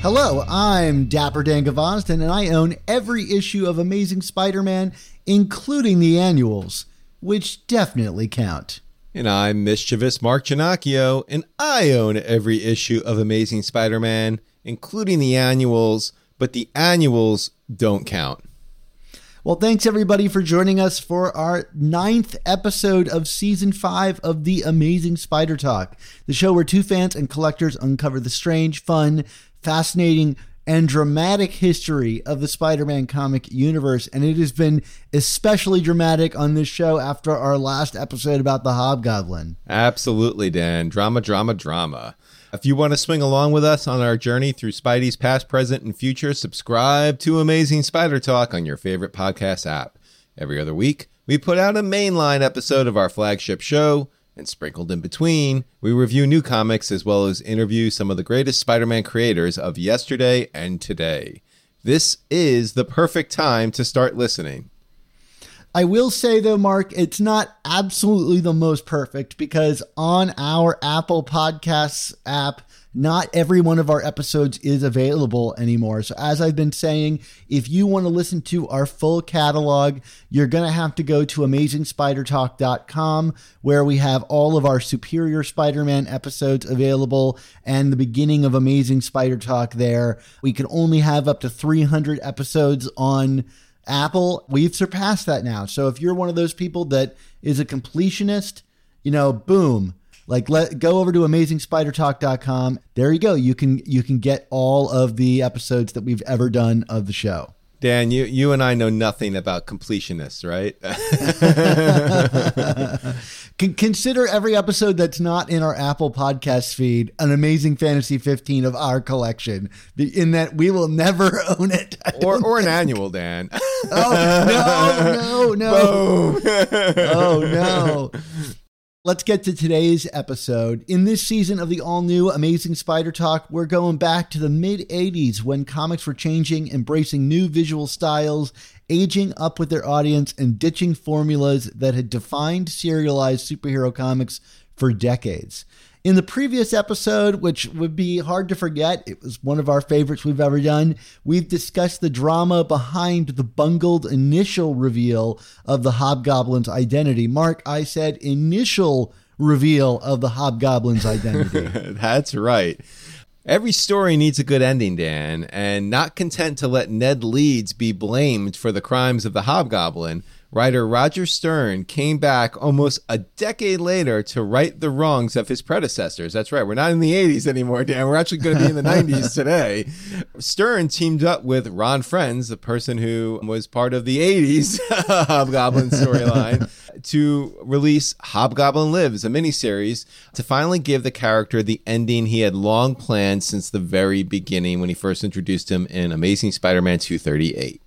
Hello, I'm Dapper Dan Gvozden, and I own every issue of Amazing Spider Man, including the annuals, which definitely count. And I'm mischievous Mark Ginocchio, and I own every issue of Amazing Spider Man, including the annuals, but the annuals don't count. Well, thanks everybody for joining us for our ninth episode of season five of the Amazing Spider Talk, the show where two fans and collectors uncover the strange, fun, fascinating, and dramatic history of the Spider Man comic universe. And it has been especially dramatic on this show after our last episode about the Hobgoblin. Absolutely, Dan. Drama, drama, drama. If you want to swing along with us on our journey through Spidey's past, present, and future, subscribe to Amazing Spider Talk on your favorite podcast app. Every other week, we put out a mainline episode of our flagship show, and sprinkled in between, we review new comics as well as interview some of the greatest Spider Man creators of yesterday and today. This is the perfect time to start listening. I will say though, Mark, it's not absolutely the most perfect because on our Apple Podcasts app, not every one of our episodes is available anymore. So, as I've been saying, if you want to listen to our full catalog, you're going to have to go to amazingspidertalk.com where we have all of our Superior Spider Man episodes available and the beginning of Amazing Spider Talk there. We can only have up to 300 episodes on. Apple, we've surpassed that now. So if you're one of those people that is a completionist, you know, boom, like let go over to amazingspidertalk.com. There you go. You can you can get all of the episodes that we've ever done of the show. Dan, you, you and I know nothing about completionists, right? Consider every episode that's not in our Apple podcast feed an amazing fantasy 15 of our collection in that we will never own it. I or or an think- annual, Dan. Oh, no, no, no. Oh no. Let's get to today's episode. In this season of the all new Amazing Spider Talk, we're going back to the mid 80s when comics were changing, embracing new visual styles, aging up with their audience, and ditching formulas that had defined serialized superhero comics for decades. In the previous episode, which would be hard to forget, it was one of our favorites we've ever done. We've discussed the drama behind the bungled initial reveal of the Hobgoblin's identity. Mark, I said initial reveal of the Hobgoblin's identity. That's right. Every story needs a good ending, Dan, and not content to let Ned Leeds be blamed for the crimes of the Hobgoblin, writer Roger Stern came back almost a decade later to right the wrongs of his predecessors. That's right. We're not in the 80s anymore, Dan. We're actually going to be in the 90s today. Stern teamed up with Ron Frenz, the person who was part of the 80s Hobgoblin storyline, to release Hobgoblin Lives, a miniseries, to finally give the character the ending he had long planned since the very beginning when he first introduced him in Amazing Spider Man 238.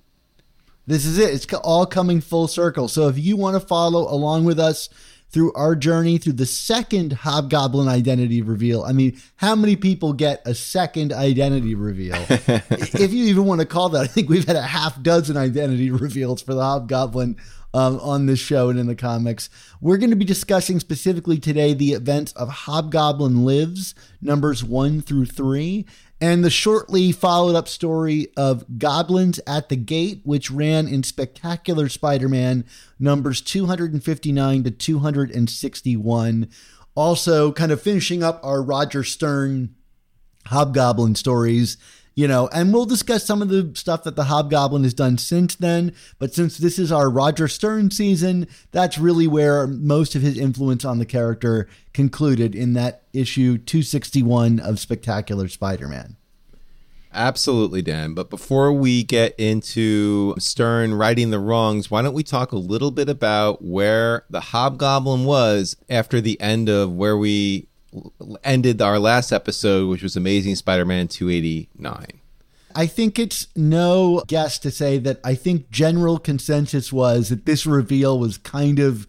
This is it. It's all coming full circle. So if you want to follow along with us through our journey through the second Hobgoblin identity reveal, I mean, how many people get a second identity reveal? if you even want to call that, I think we've had a half dozen identity reveals for the Hobgoblin um, on this show and in the comics. We're going to be discussing specifically today the events of Hobgoblin Lives, numbers one through three, and the shortly followed up story of Goblins at the Gate, which ran in Spectacular Spider Man numbers 259 to 261. Also, kind of finishing up our Roger Stern Hobgoblin stories. You know, and we'll discuss some of the stuff that the Hobgoblin has done since then. But since this is our Roger Stern season, that's really where most of his influence on the character concluded in that issue 261 of Spectacular Spider Man. Absolutely, Dan. But before we get into Stern righting the wrongs, why don't we talk a little bit about where the Hobgoblin was after the end of where we ended our last episode, which was Amazing Spider Man 289? I think it's no guess to say that I think general consensus was that this reveal was kind of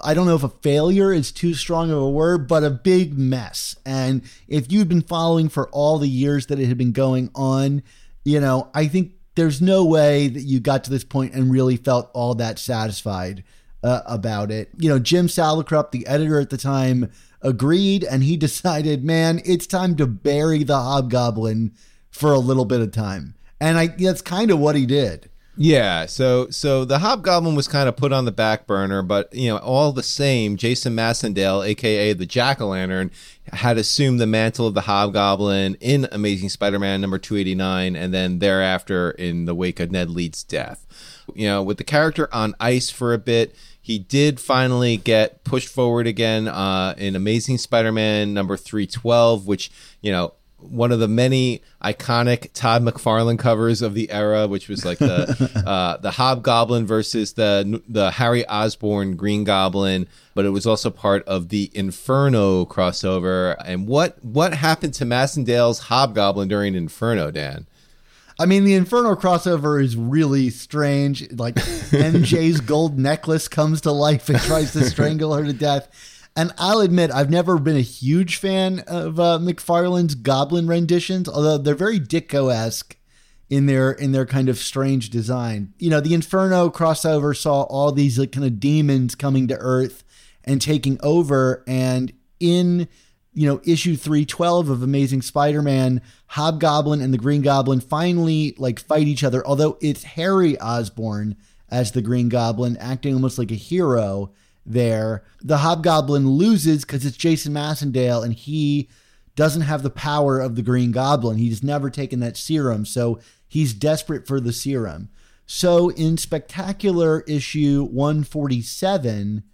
I don't know if a failure is too strong of a word, but a big mess. And if you've been following for all the years that it had been going on, you know, I think there's no way that you got to this point and really felt all that satisfied uh, about it. You know, Jim Salicrup, the editor at the time, agreed and he decided, man, it's time to bury the hobgoblin for a little bit of time. And I that's kind of what he did. Yeah, so so the Hobgoblin was kind of put on the back burner, but you know, all the same, Jason Macendale, aka the Jack O' Lantern, had assumed the mantle of the Hobgoblin in Amazing Spider-Man number 289 and then thereafter in the wake of Ned Leeds' death. You know, with the character on ice for a bit, he did finally get pushed forward again uh, in Amazing Spider-Man number 312, which, you know, one of the many iconic Todd McFarlane covers of the era, which was like the uh, the Hobgoblin versus the the Harry Osborn Green Goblin, but it was also part of the Inferno crossover. And what what happened to Macendale's Hobgoblin during Inferno, Dan? I mean, the Inferno crossover is really strange. Like MJ's gold necklace comes to life and tries to strangle her to death. And I'll admit, I've never been a huge fan of uh, McFarlane's Goblin renditions, although they're very Ditko esque in their in their kind of strange design. You know, the Inferno crossover saw all these like kind of demons coming to Earth and taking over, and in you know issue 312 of amazing spider-man hobgoblin and the green goblin finally like fight each other although it's harry osborn as the green goblin acting almost like a hero there. The Hobgoblin loses because it's Jason Macendale and he doesn't have the power of the Green Goblin. He's never taken that serum, so he's desperate for the serum. So in Spectacular issue 147,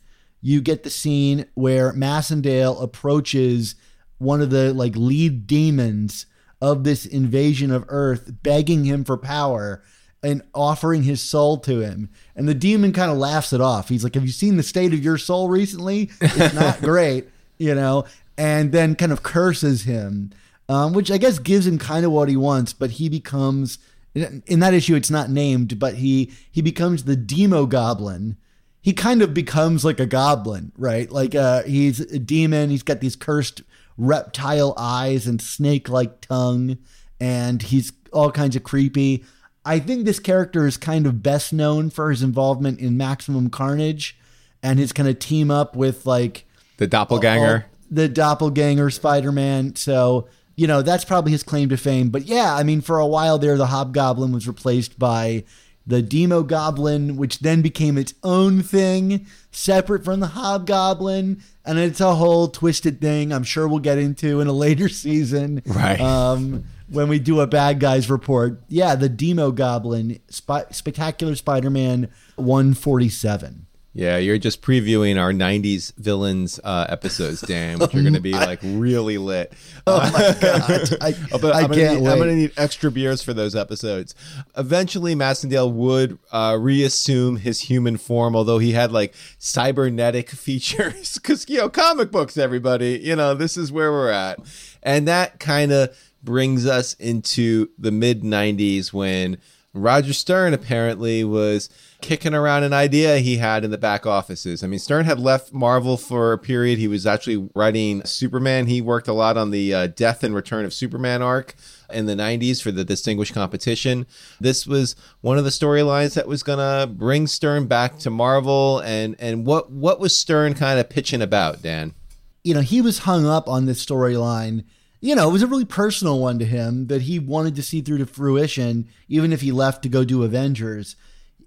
you get the scene where Macendale approaches one of the like lead demons of this invasion of Earth, begging him for power and offering his soul to him. And the demon kind of laughs it off. He's like, Have you seen the state of your soul recently? It's not great, you know? And then kind of curses him, um, which I guess gives him kind of what he wants, but he becomes. In that issue, it's not named, but he he becomes the Demogoblin. He kind of becomes like a goblin, right? Like uh, he's a demon. He's got these cursed reptile eyes and snake-like tongue, and he's all kinds of creepy. I think this character is kind of best known for his involvement in Maximum Carnage and his kind of team up with like the doppelganger, all, the doppelganger Spider-Man. So, you know, that's probably his claim to fame. But yeah, I mean, for a while there, the Hobgoblin was replaced by the Demogoblin, which then became its own thing, separate from the Hobgoblin. And it's a whole twisted thing I'm sure we'll get into in a later season. Right. Um, when we do a bad guys report. Yeah, the Demogoblin, Sp- Spectacular Spider-Man 147. Yeah, you're just previewing our '90s villains uh, episodes, Dan, which are going to be like really lit. Oh my god! I, but I I'm can't gonna need. I'm going to need extra beers for those episodes. Eventually, Macendale would uh, reassume his human form, although he had like cybernetic features. Because you know, comic books, everybody, you know, this is where we're at, and that kind of brings us into the mid 90s when Roger Stern apparently was kicking around an idea he had in the back offices. I mean, Stern had left Marvel for a period. He was actually writing Superman. He worked a lot on the uh, Death and Return of Superman arc in the 90s for the Distinguished Competition. This was one of the storylines that was going to bring Stern back to Marvel. And, and what, what was Stern kind of pitching about, Dan? You know, he was hung up on this storyline you know, it was a really personal one to him that he wanted to see through to fruition, even if he left to go do Avengers.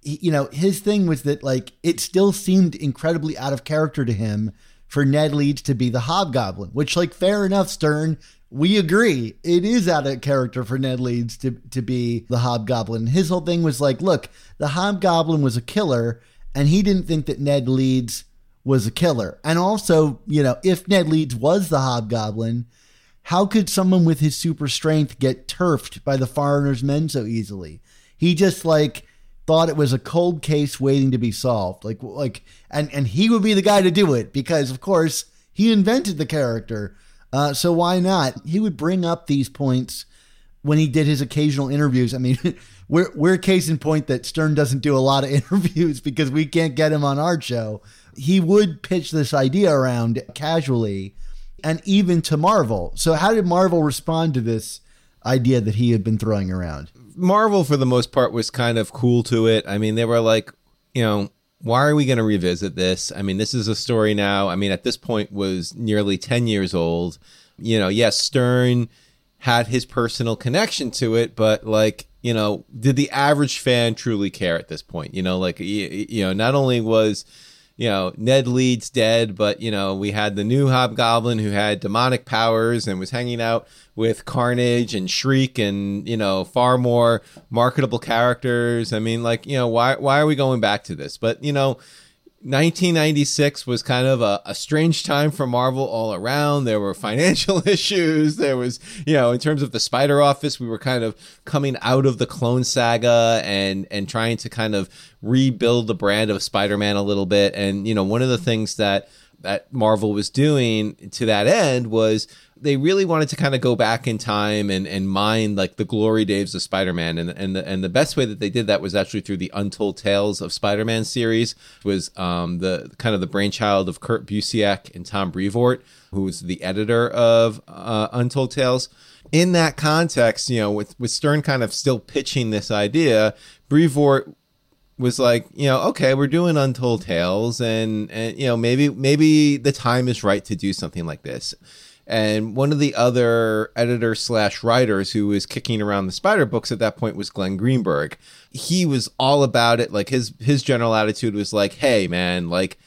He, you know, his thing was that, like, it still seemed incredibly out of character to him for Ned Leeds to be the Hobgoblin, which, like, fair enough, Stern. we agree it is out of character for Ned Leeds to to be the Hobgoblin. His whole thing was like, look, the Hobgoblin was a killer, and he didn't think that Ned Leeds was a killer. And also, you know, if Ned Leeds was the Hobgoblin, how could someone with his super strength get turfed by the foreigner's men so easily? He just like thought it was a cold case waiting to be solved. Like like and and he would be the guy to do it because of course he invented the character. Uh, so why not? He would bring up these points when he did his occasional interviews. I mean, we're we're case in point that Stern doesn't do a lot of interviews because we can't get him on our show. He would pitch this idea around casually and even to Marvel. So how did Marvel respond to this idea that he had been throwing around? Marvel, for the most part, was kind of cool to it. I mean, they were like, you know, why are we going to revisit this? I mean, this is a story now. I mean, at this point, was nearly ten years old. You know, yes, Stern had his personal connection to it, but like, you know, did the average fan truly care at this point? You know, like, you, you know, not only was you know, Ned Leeds dead, but you know, we had the new Hobgoblin who had demonic powers and was hanging out with Carnage and Shriek and you know, far more marketable characters. I mean, like, you know, why why are we going back to this? But you know, 1996 was kind of a, a, strange time for Marvel all around. There were financial issues. There was, you know, in terms of the Spider Office, we were kind of coming out of the Clone Saga and and trying to kind of rebuild the brand of Spider-Man a little bit. And you know, one of the things that that Marvel was doing to that end was they really wanted to kind of go back in time and, and mine like the glory days of Spider-Man and and the, and the best way that they did that was actually through the Untold Tales of Spider-Man series was um, the kind of the brainchild of Kurt Busiek and Tom Brevoort who was the editor of uh, Untold Tales in that context you know with with Stern kind of still pitching this idea Brevoort was like, you know, okay, we're doing Untold Tales, and and you know, maybe maybe the time is right to do something like this. And one of the other editor slash writers who was kicking around the Spider books at that point was Glenn Greenberg. He was all about it. Like his his general attitude was like, "Hey, man, like."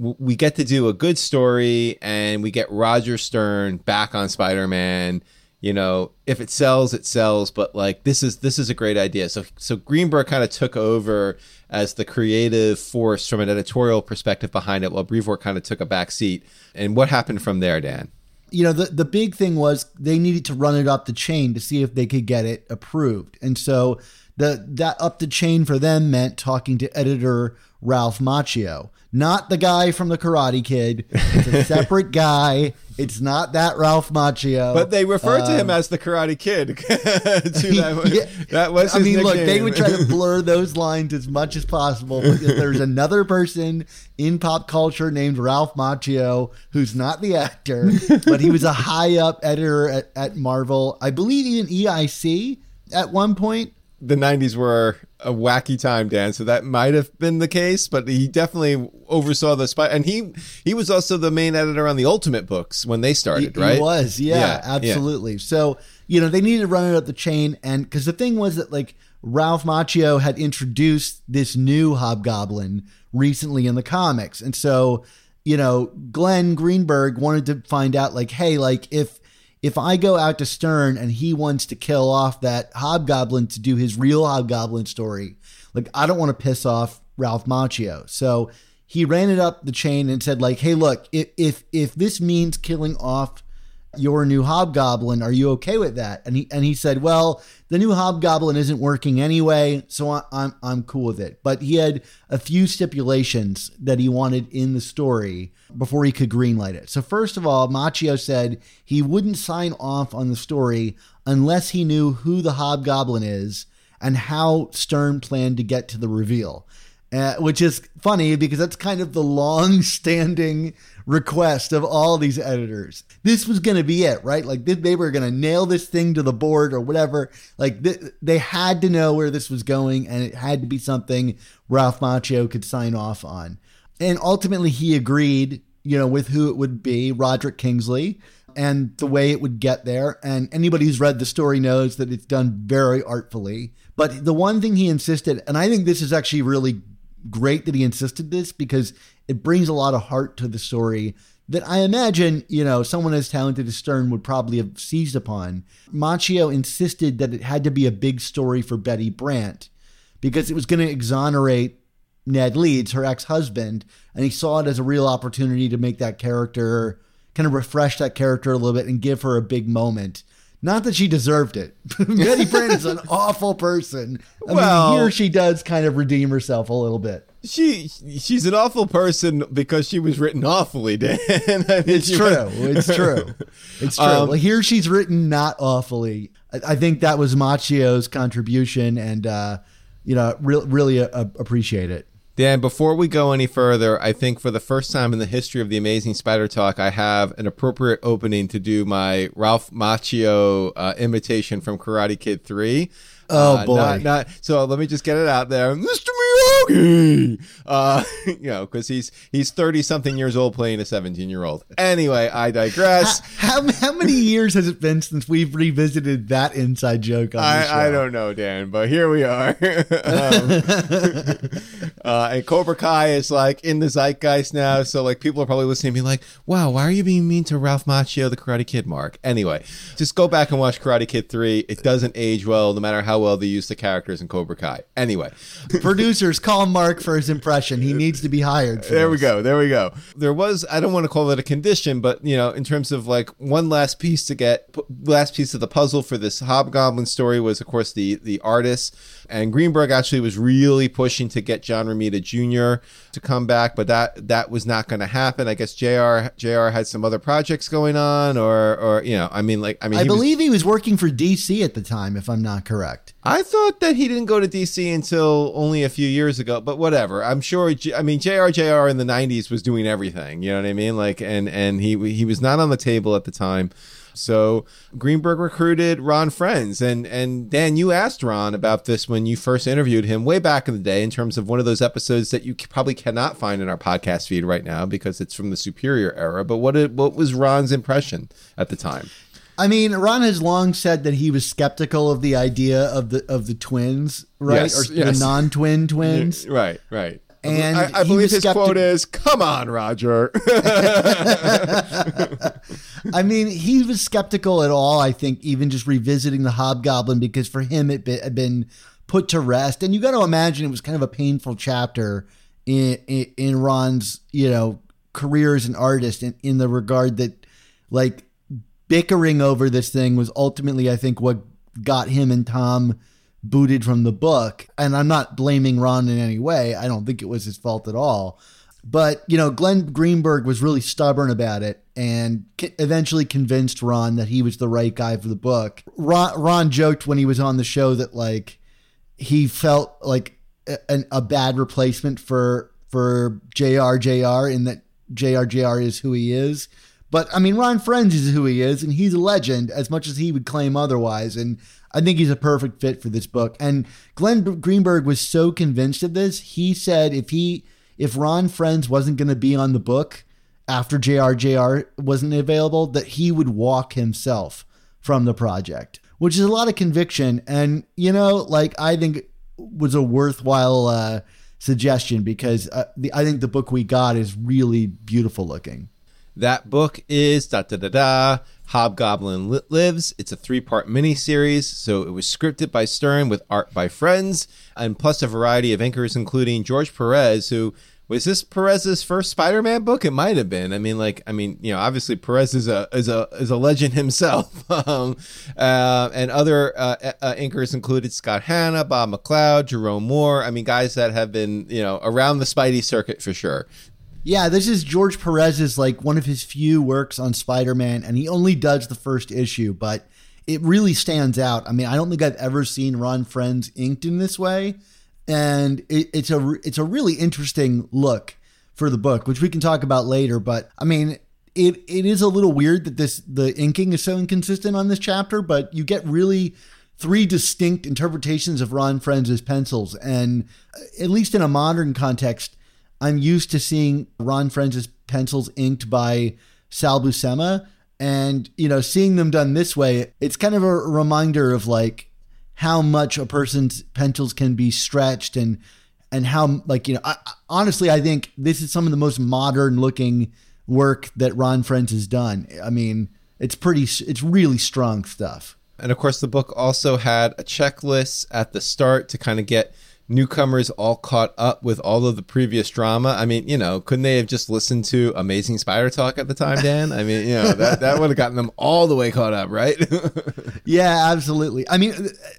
We get to do a good story, and we get Roger Stern back on Spider-Man you know if it sells it sells but like this is this is a great idea so so greenberg kind of took over as the creative force from an editorial perspective behind it while brevoort kind of took a back seat and what happened from there dan you know the the big thing was they needed to run it up the chain to see if they could get it approved. And so the that up the chain for them meant talking to editor Ralph Macchio not the guy from the Karate Kid. It's a separate guy. It's not that Ralph Macchio. But they refer to him um, as the Karate Kid. that, yeah. that was I mean, nickname. look, they would try to blur those lines as much as possible. Because there's another person in pop culture named Ralph Macchio who's not the actor, but he was a high up editor at, at Marvel. I believe even EIC at one point the 90s were a wacky time dan so that might have been the case but he definitely oversaw the spy and he he was also the main editor on the ultimate books when they started he, right he was yeah, yeah absolutely yeah. so you know they needed to run it up the chain and because the thing was that like ralph macchio had introduced this new hobgoblin recently in the comics and so you know glenn greenberg wanted to find out like hey like if if I go out to Stern and he wants to kill off that hobgoblin to do his real hobgoblin story, like I don't want to piss off Ralph Macchio. So he ran it up the chain and said, like, hey, look, if if if this means killing off your new hobgoblin are you okay with that and he and he said well the new hobgoblin isn't working anyway so I, I'm I'm cool with it but he had a few stipulations that he wanted in the story before he could greenlight it so first of all Macchio said he wouldn't sign off on the story unless he knew who the hobgoblin is and how Stern planned to get to the reveal uh, which is funny because that's kind of the long standing request of all these editors. This was going to be it, right? Like they were going to nail this thing to the board or whatever. Like they had to know where this was going and it had to be something Ralph Macchio could sign off on. And ultimately he agreed, you know, with who it would be, Roderick Kingsley and the way it would get there. And anybody who's read the story knows that it's done very artfully. But the one thing he insisted, and I think this is actually really great that he insisted this because it brings a lot of heart to the story that I imagine, you know, someone as talented as Stern would probably have seized upon. Macchio insisted that it had to be a big story for Betty Brant because it was going to exonerate Ned Leeds, her ex husband, and he saw it as a real opportunity to make that character kind of refresh that character a little bit and give her a big moment. Not that she deserved it. Betty Brant is an awful person. I Well- mean, here she does kind of redeem herself a little bit. She she's an awful person because she was written awfully, Dan. I mean, It's true. was- It's true. It's true. Um, well, here she's written not awfully. I, I think that was Macchio's contribution, and uh, you know, re- really uh, appreciate it. Dan, before we go any further, I think for the first time in the history of the Amazing Spider Talk, I have an appropriate opening to do my Ralph Macchio uh, imitation from Karate Kid 3. Oh, Uh, boy. Not, not, so let me just get it out there. Mr. Uh, you know, because he's he's 30 something years old playing a 17 year old. Anyway, I digress. How, how many years has it been since we've revisited that inside joke on the show? I, I don't know, Dan, but here we are. um, uh, and Cobra Kai is like in the zeitgeist now, so like people are probably listening and being like, "Wow, why are you being mean to Ralph Macchio, the Karate Kid?" Mark. Anyway, just go back and watch Karate Kid three. It doesn't age well, no matter how well they use the characters in Cobra Kai. Anyway, Producers, call Mark for his impression. He needs to be hired. There we go. There we go. There was, I don't want to call it a condition, but you know, in terms of like one last piece to get, last piece of the puzzle for this Hobgoblin story was, of course, the the artist. And Greenberg actually was really pushing to get John Romita Jr. to come back, but that that was not going to happen. I guess Jr. Jr. had some other projects going on, or or you know, I mean, like I mean, I he was- believe he was working for DC at the time, if I'm not correct. I thought that he didn't go to DC until only a few years ago, but whatever. I'm sure. I mean, Jr. Jr. in the '90s was doing everything. You know what I mean? Like, and and he he was not on the table at the time. So Greenberg recruited Ron Frenz, and and Dan, you asked Ron about this when you first interviewed him way back in the day, in terms of one of those episodes that you probably cannot find in our podcast feed right now because it's from the Superior era. But what what was Ron's impression at the time? I mean, Ron has long said that he was skeptical of the idea of the of the twins, right? Yes, or yes. the non-twin twins. Right, right. And I, I believe his skeptic- quote is, "Come on, Roger." I mean, he was skeptical at all. I think even just revisiting the Hobgoblin because for him it be- had been put to rest, and you got to imagine it was kind of a painful chapter in in, in Ron's you know career as an artist, in, in the regard that like bickering over this thing was ultimately, I think, what got him and Tom booted from the book. And I'm not blaming Ron in any way. I don't think it was his fault at all. But, you know, Glenn Greenberg was really stubborn about it and eventually convinced Ron that he was the right guy for the book. Ron, Ron joked when he was on the show that, like, he felt like a, a bad replacement for for JRJR in that JRJR is who he is. But I mean, Ron Frenz is who he is, and he's a legend as much as he would claim otherwise. And I think he's a perfect fit for this book. And Glenn Greenberg was so convinced of this, he said if he if Ron Frenz wasn't going to be on the book after JRJR wasn't available, that he would walk himself from the project, which is a lot of conviction. And you know, like I think was a worthwhile uh, suggestion because uh, the, I think the book we got is really beautiful looking. That book is da da da da. Hobgoblin Lives. It's a three part miniseries. So it was scripted by Stern with art by Frenz, and plus a variety of anchors, including George Perez, who was this Perez's first Spider Man book? It might have been. I mean, like, I mean, you know, obviously Perez is a is a is a legend himself. um, uh, and other uh, uh, anchors included Scott Hanna, Bob McLeod, Jerome Moore. I mean, guys that have been you know around the Spidey circuit for sure. Yeah, this is George Perez's like one of his few works on Spider-Man, and he only does the first issue, but it really stands out. I mean, I don't think I've ever seen Ron Frenz inked in this way, and it, it's a it's a really interesting look for the book, which we can talk about later. But I mean, it it is a little weird that this the inking is so inconsistent on this chapter, but you get really three distinct interpretations of Ron Frenz' pencils, and uh, at least in a modern context. I'm used to seeing Ron Frenz' pencils inked by Sal Buscema. And, you know, seeing them done this way, it's kind of a reminder of like how much a person's pencils can be stretched and, and how, like, you know, I- honestly, I think this is some of the most modern looking work that Ron Frenz has done. I mean, it's pretty, it's really strong stuff. And of course, the book also had a checklist at the start to kind of get newcomers all caught up with all of the previous drama. I mean, you know, couldn't they have just listened to Amazing Spider Talk at the time, Dan? I mean, you know, that, that would have gotten them all the way caught up, right? yeah, absolutely. I mean,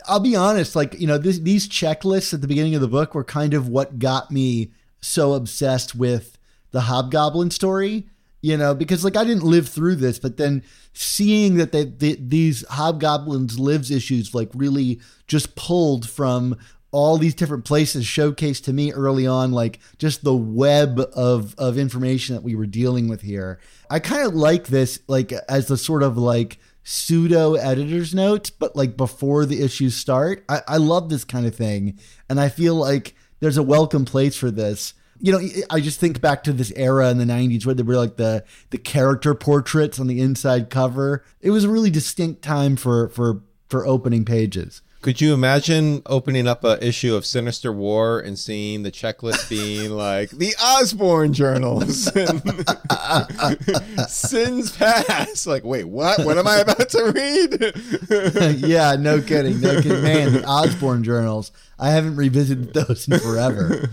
I'll be honest, like, you know, this, these checklists at the beginning of the book were kind of what got me so obsessed with the Hobgoblin story you know, because like I didn't live through this, but then seeing that they, they, these hobgoblins lives issues like really just pulled from all these different places showcased to me early on like just the web of of information that we were dealing with here i kind of like this like as the sort of like pseudo editor's note but like before the issues start I, I love this kind of thing and i feel like there's a welcome place for this you know, I just think back to this era in the '90s where there were like the the character portraits on the inside cover. It was a really distinct time for for for opening pages. Could you imagine opening up a issue of Sinister War and seeing the checklist being like the Osborn journals Sins Past? Like, wait, what? What am I about to read? yeah, no kidding, no kidding, man. The Osborn journals. I haven't revisited those in forever.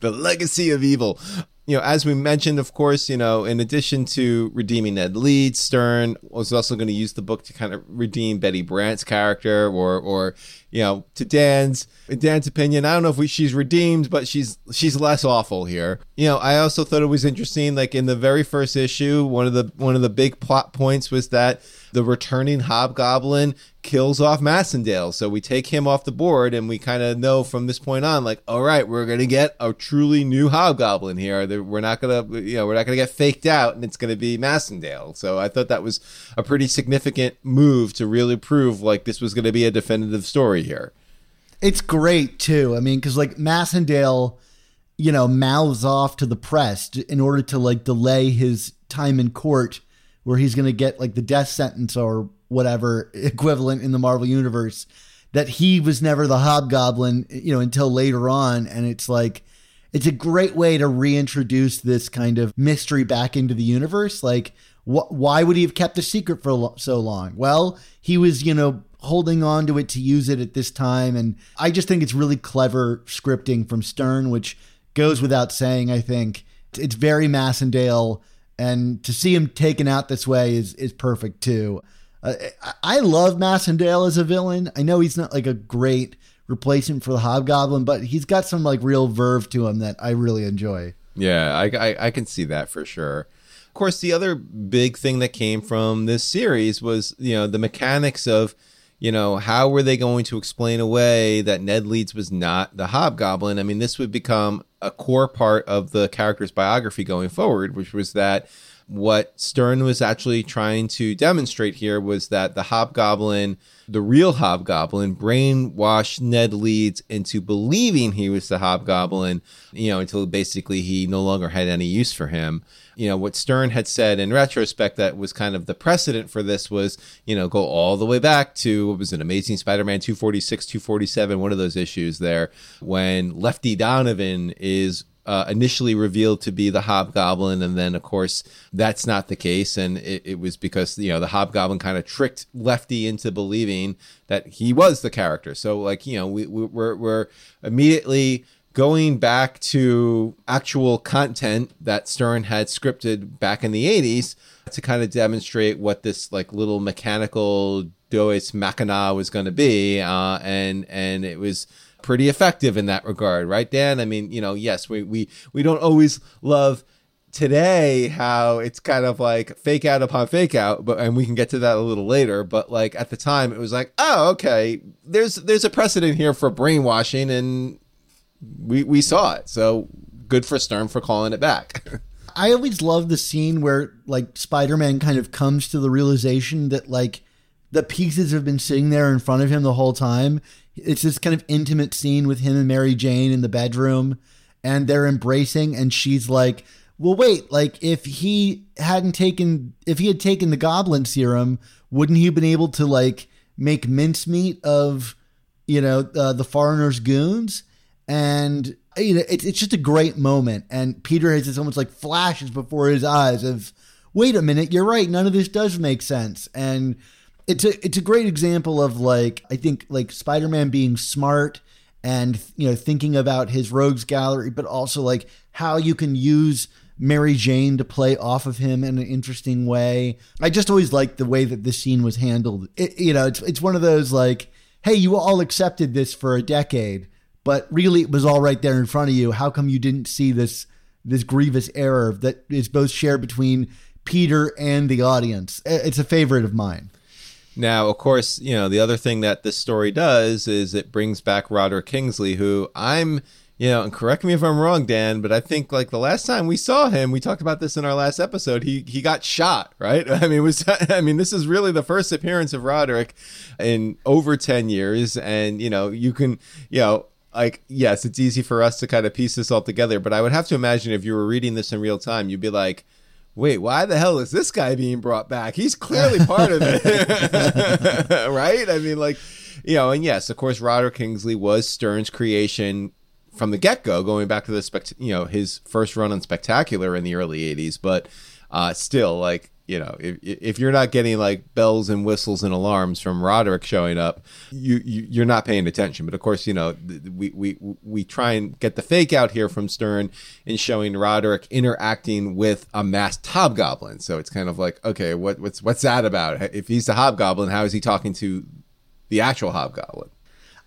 the Legacy of Evil you know, as we mentioned, of course, you know, in addition to redeeming Ned Leeds, Stern was also going to use the book to kind of redeem Betty Brant's character, or, or you know, to Dan's Dan's opinion. I don't know if we, she's redeemed, but she's she's less awful here. You know, I also thought it was interesting. Like in the very first issue, one of the one of the big plot points was that the returning Hobgoblin kills off Macendale. So we take him off the board and we kind of know from this point on, like, all right, we're going to get a truly new Hobgoblin here. We're not going to, you know, we're not to get faked out and it's going to be Macendale. So I thought that was a pretty significant move to really prove like this was going to be a definitive story here. It's great too. I mean, because like Macendale, you know, mouths off to the press in order to like delay his time in court where he's going to get like the death sentence or whatever equivalent in the Marvel universe that he was never the hobgoblin, you know, until later on and it's like it's a great way to reintroduce this kind of mystery back into the universe like wh- why would he have kept a secret for lo- so long? Well, he was, you know, holding on to it to use it at this time and I just think it's really clever scripting from Stern which goes without saying, I think. It's very Macendale and to see him taken out this way is is perfect too. Uh, I love Macendale as a villain. I know he's not like a great replacement for the Hobgoblin, but he's got some like real verve to him that I really enjoy. Yeah, I, I, I can see that for sure. Of course, the other big thing that came from this series was you know the mechanics of you know how were they going to explain away that Ned Leeds was not the Hobgoblin? I mean, this would become a core part of the character's biography going forward, which was that what Stern was actually trying to demonstrate here was that the Hobgoblin, the real Hobgoblin, brainwashed Ned Leeds into believing he was the Hobgoblin, you know, until basically he no longer had any use for him. You know, what Stern had said in retrospect that was kind of the precedent for this was, you know, go all the way back to what was an Amazing Spider Man 246, 247, one of those issues there, when Lefty Donovan is uh, initially revealed to be the Hobgoblin, and then of course that's not the case, and it, it was because you know the Hobgoblin kind of tricked Lefty into believing that he was the character. So like you know we, we we're, we're immediately going back to actual content that Stern had scripted back in the 80s to kind of demonstrate what this like little mechanical Deus Machina was going to be, uh, and and it was pretty effective in that regard, right, Dan? I mean, you know, yes, we we we don't always love today how it's kind of like fake out upon fake out but and we can get to that a little later but like at the time it was like oh okay there's there's a precedent here for brainwashing and we we saw it so good for stern for calling it back i always love the scene where like spider-man kind of comes to the realization that like the pieces have been sitting there in front of him the whole time it's this kind of intimate scene with him and Mary Jane in the bedroom, and they're embracing, and she's like, "Well, wait, like if he hadn't taken, if he had taken the Goblin serum, wouldn't he have been able to like make mincemeat of, you know, uh, the foreigners' goons?" And you know, it's, it's just a great moment. And Peter has this almost like flashes before his eyes of, wait a minute, you're right. None of this does make sense. And it's a, it's a great example of like, I think like Spider-Man being smart and, you know, thinking about his rogues gallery, but also like how you can use Mary Jane to play off of him in an interesting way. I just always liked the way that this scene was handled. It, you know, it's, it's one of those like, hey, you all accepted this for a decade but really it was all right there in front of you. How come you didn't see this this grievous error that is both shared between Peter and the audience? It's a favorite of mine. Now, of course, you know, the other thing that this story does is it brings back Roderick Kingsley, who I'm, you know, and correct me if I'm wrong, Dan, but I think like the last time we saw him, we talked about this in our last episode, he he got shot, right? I mean, was I mean, this is really the first appearance of Roderick in over 10 years and, you know, you can, you know, like yes it's easy for us to kind of piece this all together but i would have to imagine if you were reading this in real time you'd be like wait why the hell is this guy being brought back? He's clearly part of it. Right? I mean like you know and yes of course roderick kingsley was stern's creation from the get-go going back to the spect you know his first run on spectacular in the early 80s but uh still like you know, if if you're not getting like bells and whistles and alarms from Roderick showing up, you, you are not paying attention. But of course, you know, we we we try and get the fake out here from Stern in showing Roderick interacting with a masked hobgoblin. So it's kind of like, okay, what what's what's that about? If he's the hobgoblin, how is he talking to the actual hobgoblin?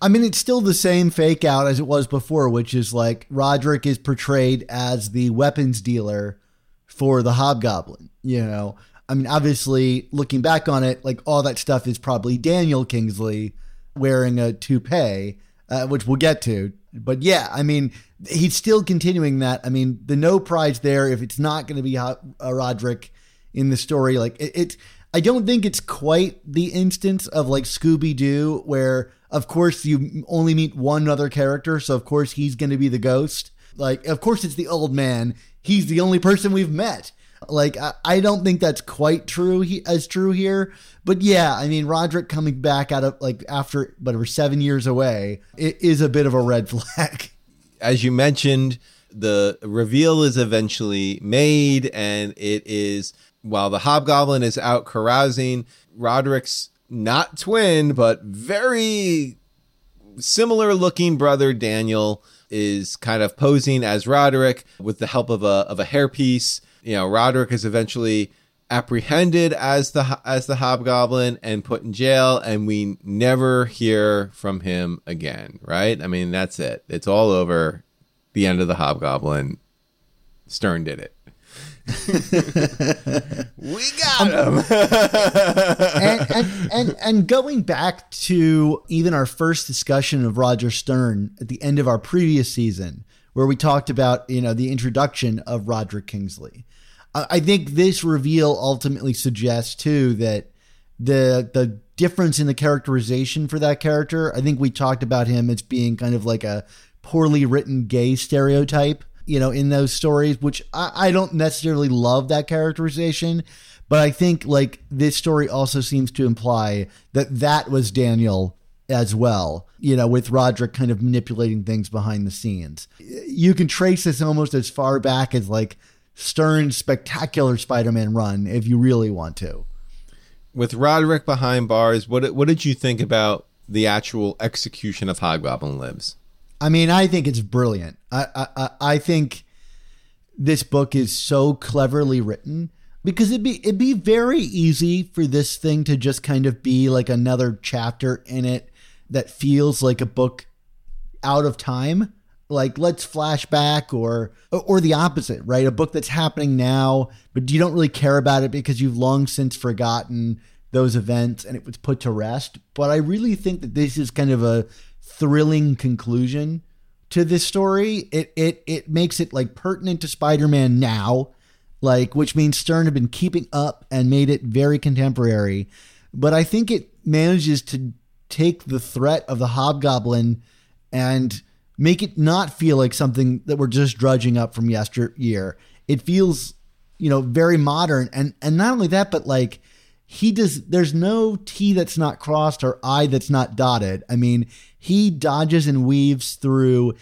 I mean, it's still the same fake out as it was before, which is like Roderick is portrayed as the weapons dealer for the hobgoblin, you know. I mean, obviously, looking back on it, like all that stuff is probably Daniel Kingsley wearing a toupee, uh, which we'll get to. But yeah, I mean, he's still continuing that. I mean, the no prize there if it's not going to be uh, Roderick in the story. Like it, it, I don't think it's quite the instance of like Scooby Doo, where of course you only meet one other character, so of course he's going to be the ghost. Like, of course it's the old man. He's the only person we've met. Like I, I don't think that's quite true he, as true here, but yeah, I mean Roderick coming back out of like after whatever seven years away, it is a bit of a red flag. As you mentioned, the reveal is eventually made, and it is while the Hobgoblin is out carousing, Roderick's not twin, but very similar looking brother Daniel is kind of posing as Roderick with the help of a of a hairpiece you know, Roderick is eventually apprehended as the as the hobgoblin and put in jail and we never hear from him again right? I mean that's it. It's all over. The end of the hobgoblin. Stern did it. We got um, him. and, and, and and going back to even our first discussion of roger stern at the end of our previous season where we talked about you know the introduction of roderick kingsley I think this reveal ultimately suggests too that the the difference in the characterization for that character. I think we talked about him as being kind of like a poorly written gay stereotype, you know, in those stories, which I, I don't necessarily love that characterization. But I think like this story also seems to imply that that was Daniel as well, you know, with Roderick kind of manipulating things behind the scenes. You can trace this almost as far back as like Stern's spectacular Spider-Man run if you really want to. With Roderick behind bars, what what did you think about the actual execution of Hobgoblin Lives? I mean, I think it's brilliant. I I, I think this book is so cleverly written because it'd be it'd be very easy for this thing to just kind of be like another chapter in it that feels like a book out of time like let's flashback or or the opposite right? A book that's happening now but you don't really care about it because you've long since forgotten those events and it was put to rest. But i really think that this is kind of a thrilling conclusion to this story. It it it makes it like pertinent to spider-man now like which means stern had been keeping up and made it very contemporary. But i think it manages to take the threat of the hobgoblin and make it not feel like something that we're just drudging up from yesteryear. It feels, you know, very modern, and and not only that, but like he does. There's no T that's not crossed or I that's not dotted. I mean, he dodges and weaves through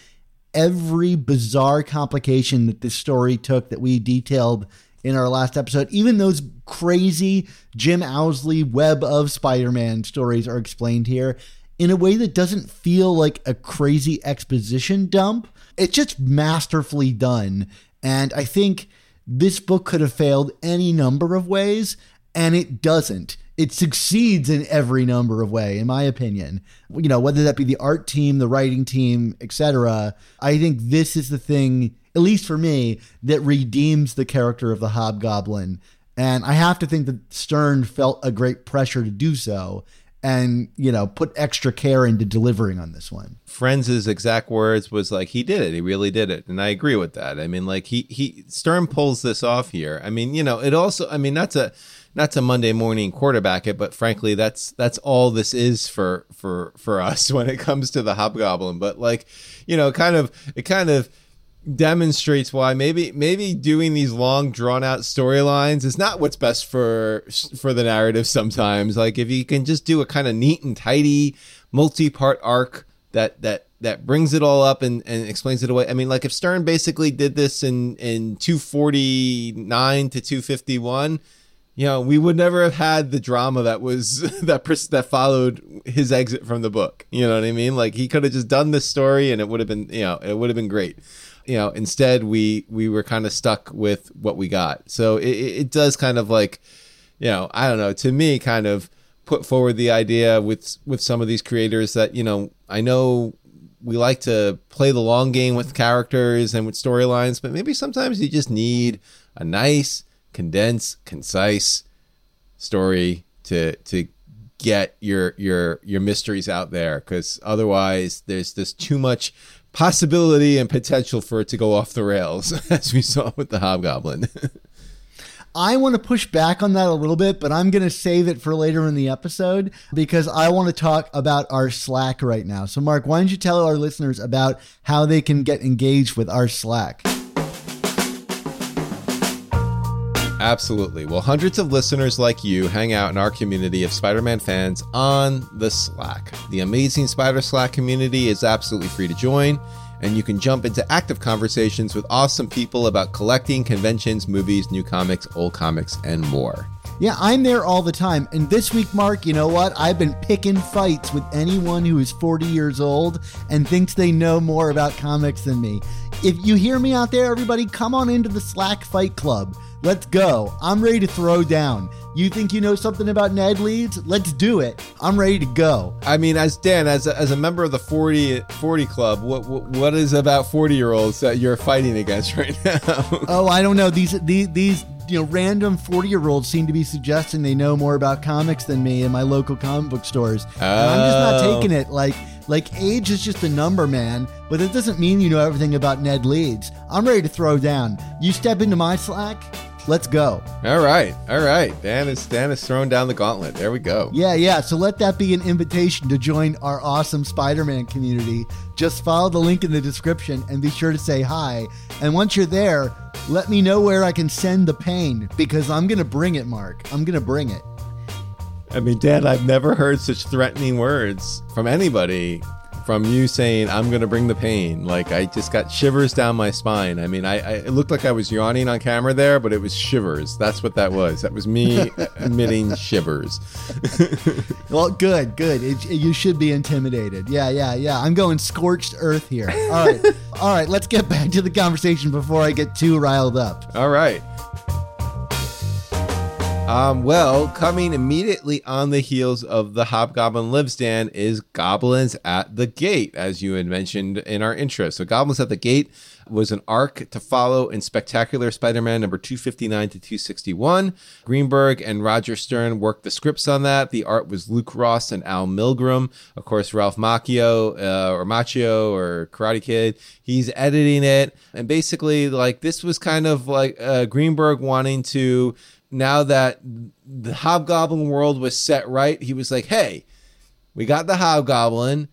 every bizarre complication that this story took that we detailed in our last episode. Even those crazy Jim Owsley web of Spider Man stories are explained here in a way that doesn't feel like a crazy exposition dump. It's just masterfully done. And I think this book could have failed any number of ways, and it doesn't. It succeeds in every number of way, in my opinion. You know, whether that be the art team, the writing team, etc. I think this is the thing, at least for me, that redeems the character of the Hobgoblin. And I have to think that Stern felt a great pressure to do so and you know put extra care into delivering on this one. Frenz' exact words was like he did it. He really did it. And i agree with that. I mean like he he stern pulls this off here. I mean you know it also i mean that's a not to monday morning quarterback it but frankly that's that's all this is for for for us when it comes to the hobgoblin. But like you know kind of it kind of demonstrates why maybe maybe doing these long drawn out storylines is not what's best for for the narrative sometimes. Like if you can just do a kind of neat and tidy multi-part arc that that that brings it all up and, and explains it away. I mean like if stern basically did this in in 249 to 251 you know we would never have had the drama that was that that followed his exit from the book. You know what i mean? Like he could have just done this story and it would have been you know it would have been great you know instead we we were kind of stuck with what we got. So it, it does kind of like you know i don't know to me kind of put forward the idea with with some of these creators that you know i know we like to play the long game with characters and with storylines but maybe sometimes you just need a nice condensed concise story to to get your your your mysteries out there because otherwise there's just too much possibility and potential for it to go off the rails, as we saw with the Hobgoblin. I want to push back on that a little bit, but I'm going to save it for later in the episode because I want to talk about our Slack right now. So, Mark, why don't you tell our listeners about how they can get engaged with our Slack? Absolutely. Well, hundreds of listeners like you hang out in our community of Spider Man fans on the Slack. The amazing Spider Slack community is absolutely free to join, and you can jump into active conversations with awesome people about collecting, conventions, movies, new comics, old comics, and more. Yeah, I'm there all the time. And this week, Mark, you know what? I've been picking fights with anyone who is 40 years old and thinks they know more about comics than me. If you hear me out there, everybody, come on into the Slack Fight Club. Let's go. I'm ready to throw down. You think you know something about Ned Leeds? Let's do it. I'm ready to go. I mean, as Dan, as a, as a member of the 40, 40 club, what, what what is about 40 year olds that you're fighting against right now? oh, I don't know. These these these you know random 40 year olds seem to be suggesting they know more about comics than me in my local comic book stores. Oh. I'm just not oh. taking it. Like like age is just a number, man. But it doesn't mean you know everything about Ned Leeds. I'm ready to throw down. You step into my Slack. Let's go. All right. All right. Dan is Dan is throwing down the gauntlet. There we go. Yeah, yeah. So let that be an invitation to join our awesome Spider-Man community. Just follow the link in the description and be sure to say hi. And once you're there, let me know where I can send the pain because I'm going to bring it, Mark. I'm going to bring it. I mean, Dan, I've never heard such threatening words from anybody from you saying I'm gonna bring the pain. Like I just got shivers down my spine. I mean, I, I, it looked like I was yawning on camera there, but it was shivers. That's what that was. That was me emitting shivers. well, good, good. It, you should be intimidated. Yeah, yeah, yeah. I'm going scorched earth here. All right, all right. Let's get back to the conversation before I get too riled up. All right. Um, well, coming immediately on the heels of the Hobgoblin Lives Dan is Goblins at the Gate, as you had mentioned in our intro. So, Goblins at the Gate was an arc to follow in Spectacular Spider-Man number 259 to 261. Greenberg and Roger Stern worked the scripts on that. The art was Luke Ross and Al Milgrom. Of course, Ralph Macchio uh, or Macchio or Karate Kid. He's editing it, and basically, like this was kind of like uh, Greenberg wanting to now that the Hobgoblin world was set right, he was like, hey, we got the Hobgoblin.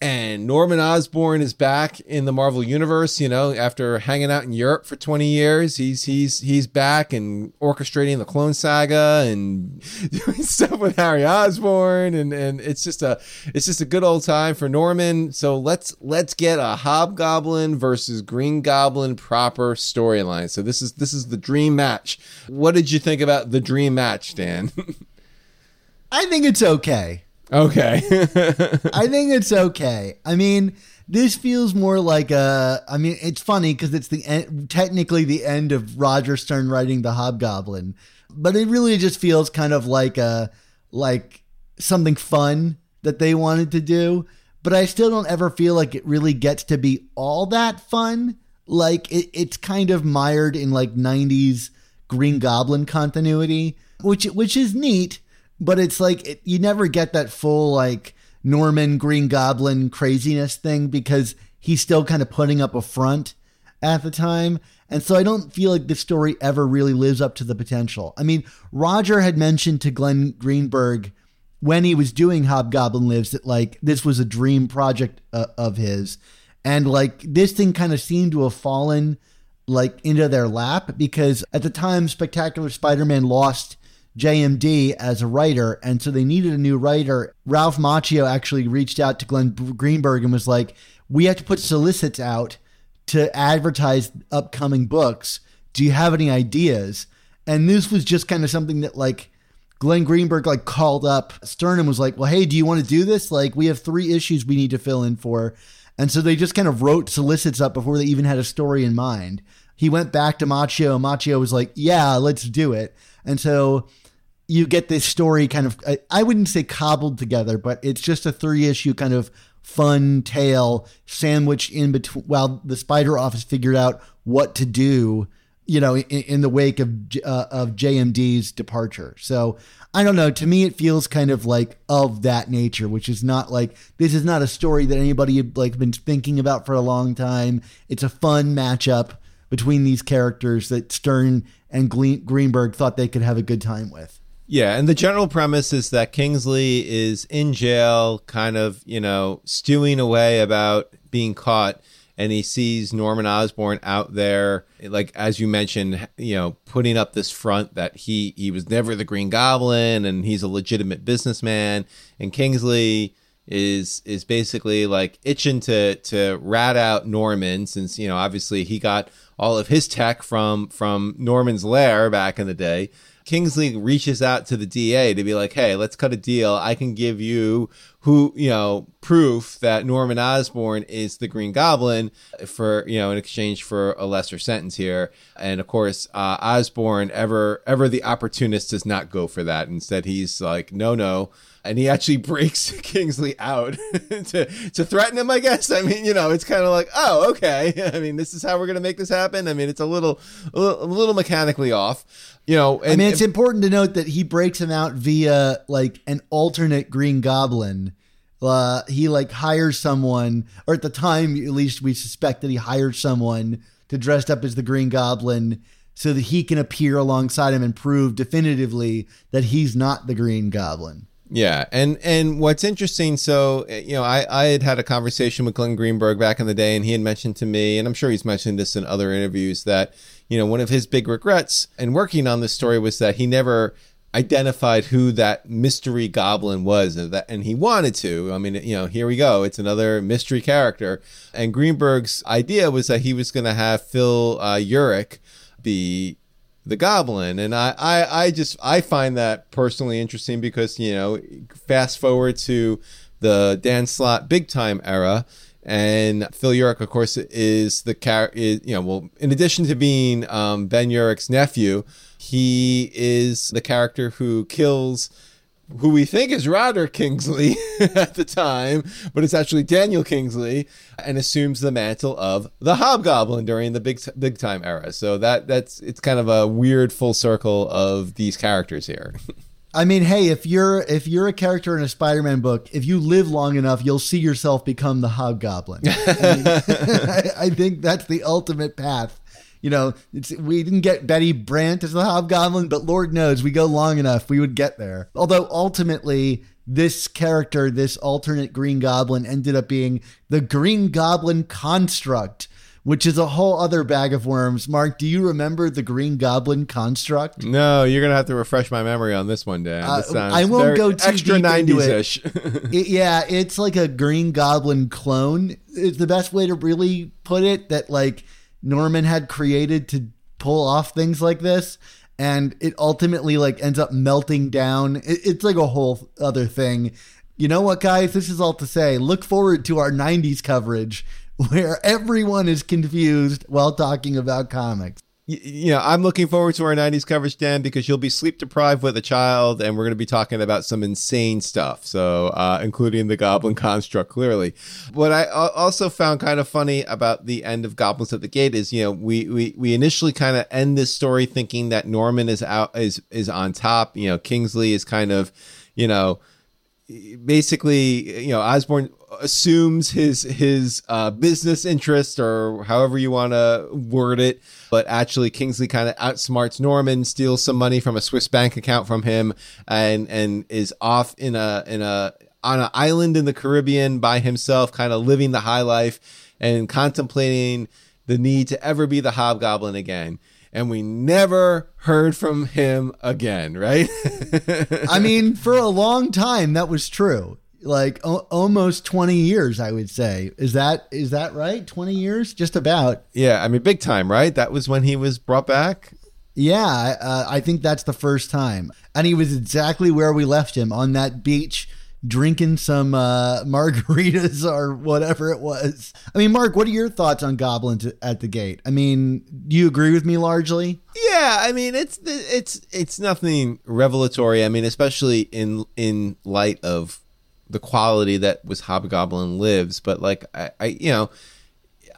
And Norman Osborn is back in the Marvel universe. You know, after hanging out in Europe for twenty years, he's he's he's back and orchestrating the Clone Saga and doing stuff with Harry Osborn, and and it's just a it's just a good old time for Norman. So let's let's get a Hobgoblin versus Green Goblin proper storyline. So this is this is the dream match. What did you think about the dream match, Dan? I think it's okay. Okay. I think it's okay. I mean, this feels more like a. I mean, it's funny because it's the end, technically the end of Roger Stern writing the Hobgoblin, but it really just feels kind of like a like something fun that they wanted to do. But I still don't ever feel like it really gets to be all that fun. Like it, it's kind of mired in like '90s Green Goblin continuity, which which is neat but it's like it, you never get that full like Norman Green Goblin craziness thing because he's still kind of putting up a front at the time. And so I don't feel like this story ever really lives up to the potential. I mean, Roger had mentioned to Glenn Greenberg when he was doing Hobgoblin Lives that like this was a dream project uh, of his. And like this thing kind of seemed to have fallen like into their lap because at the time Spectacular Spider-Man lost JMD as a writer, and so they needed a new writer. Ralph Macchio actually reached out to Glenn Greenberg and was like, "We have to put solicits out to advertise upcoming books. Do you have any ideas?" And this was just kind of something that like Glenn Greenberg like called up Stern and was like, "Well, hey, do you want to do this? Like, we have three issues we need to fill in for." And so they just kind of wrote solicits up before they even had a story in mind. He went back to Macchio. and Macchio was like, "Yeah, let's do it." And so you get this story kind of I wouldn't say cobbled together, but it's just a three issue kind of fun tale sandwiched in between while the spider office figured out what to do you know in, in the wake of uh, of JMD's departure. So I don't know to me it feels kind of like of that nature which is not like this is not a story that anybody had like been thinking about for a long time. It's a fun matchup between these characters that Stern and Greenberg thought they could have a good time with yeah, and the general premise is that Kingsley is in jail, kind of, you know, stewing away about being caught, and he sees Norman Osborn out there, like as you mentioned, you know, putting up this front that he he was never the Green Goblin and he's a legitimate businessman, and Kingsley is is basically like itching to to rat out Norman since you know obviously he got all of his tech from from Norman's lair back in the day Kingsley reaches out to the DA to be like, "Hey, let's cut a deal. I can give you who you know proof that Norman Osborn is the Green Goblin for you know in exchange for a lesser sentence here." And of course, uh, Osborn ever ever the opportunist does not go for that. Instead, he's like, "No, no." And he actually breaks Kingsley out to to threaten him. I guess. I mean, you know, it's kind of like, oh, okay. I mean, this is how we're gonna make this happen. I mean, it's a little a little, mechanically off you know, and, I mean, it's and, important to note that he breaks him out via like an alternate Green Goblin. Uh, he like hires someone, or at the time, at least we suspect that he hired someone to dress up as the Green Goblin so that he can appear alongside him and prove definitively that he's not the Green Goblin. Yeah, and and what's interesting, so you know, I I had had a conversation with Glenn Greenberg back in the day, and he had mentioned to me, and I'm sure he's mentioned this in other interviews that you know one of his big regrets in working on this story was that he never identified who that mystery goblin was and that and he wanted to. I mean you know here we go it's another mystery character. And greenberg's idea was that he was going to have phil uh, urich be the goblin. And I, I i just i find that personally interesting because you know fast forward to the dan slott big time era. And phil urich of course is the character you know well in addition to being um, ben urich's nephew he is the character who kills who we think is Roderick Kingsley at the time, but it's actually Daniel Kingsley, and assumes the mantle of the Hobgoblin during the big big time era. So that that's it's kind of a weird full circle of these characters here. I mean, hey, if you're if you're a character in a Spider-Man book, if you live long enough, you'll see yourself become the Hobgoblin. I, mean, I, I think that's the ultimate path you know, it's, we didn't get Betty Brant as the Hobgoblin, but Lord knows we go long enough, we would get there. Although ultimately, this character, this alternate Green Goblin, ended up being the Green Goblin construct, which is a whole other bag of worms. Mark, do you remember the Green Goblin construct? No, you're gonna have to refresh my memory on this one, Dan. Uh, I won't go too extra deep into it. ish. It- yeah, it's like a Green Goblin clone. It's the best way to really put it that like Norman had created to pull off things like this. And it ultimately like ends up melting down. It, it's like a whole other thing. You know what, guys? This is all to say. Look forward to our 90s coverage where everyone is confused while talking about comics. You know, I'm looking forward to our 90s coverage, Dan, because you'll be sleep deprived with a child, and we're going to be talking about some insane stuff. So, uh, including the Goblin construct, clearly. What I also found kind of funny about the end of Goblins at the Gate is, you know, we we, we initially kind of end this story thinking that Norman is out is is on top. You know, Kingsley is kind of, you know, basically, you know, Osborn assumes his his uh, business interest or however you want to word it, but actually Kingsley kind of outsmarts Norman, steals some money from a Swiss bank account from him, and and is off in a in a on an island in the Caribbean by himself, kind of living the high life and contemplating the need to ever be the Hobgoblin again. And we never heard from him again, right? I mean, for a long time that was true. Like o- almost 20 years, I would say. Is that is that right? 20 years? Just about. Yeah, I mean, big time, right? That was when he was brought back. Yeah, uh, I think that's the first time. And he was exactly where we left him on that beach drinking some uh, margaritas or whatever it was. I mean, Mark, what are your thoughts on Goblins at the Gate? I mean, do you agree with me largely? Yeah, I mean, it's it's it's nothing revelatory. I mean, especially in in light of the quality that was Hobgoblin Lives. But like, I, I you know,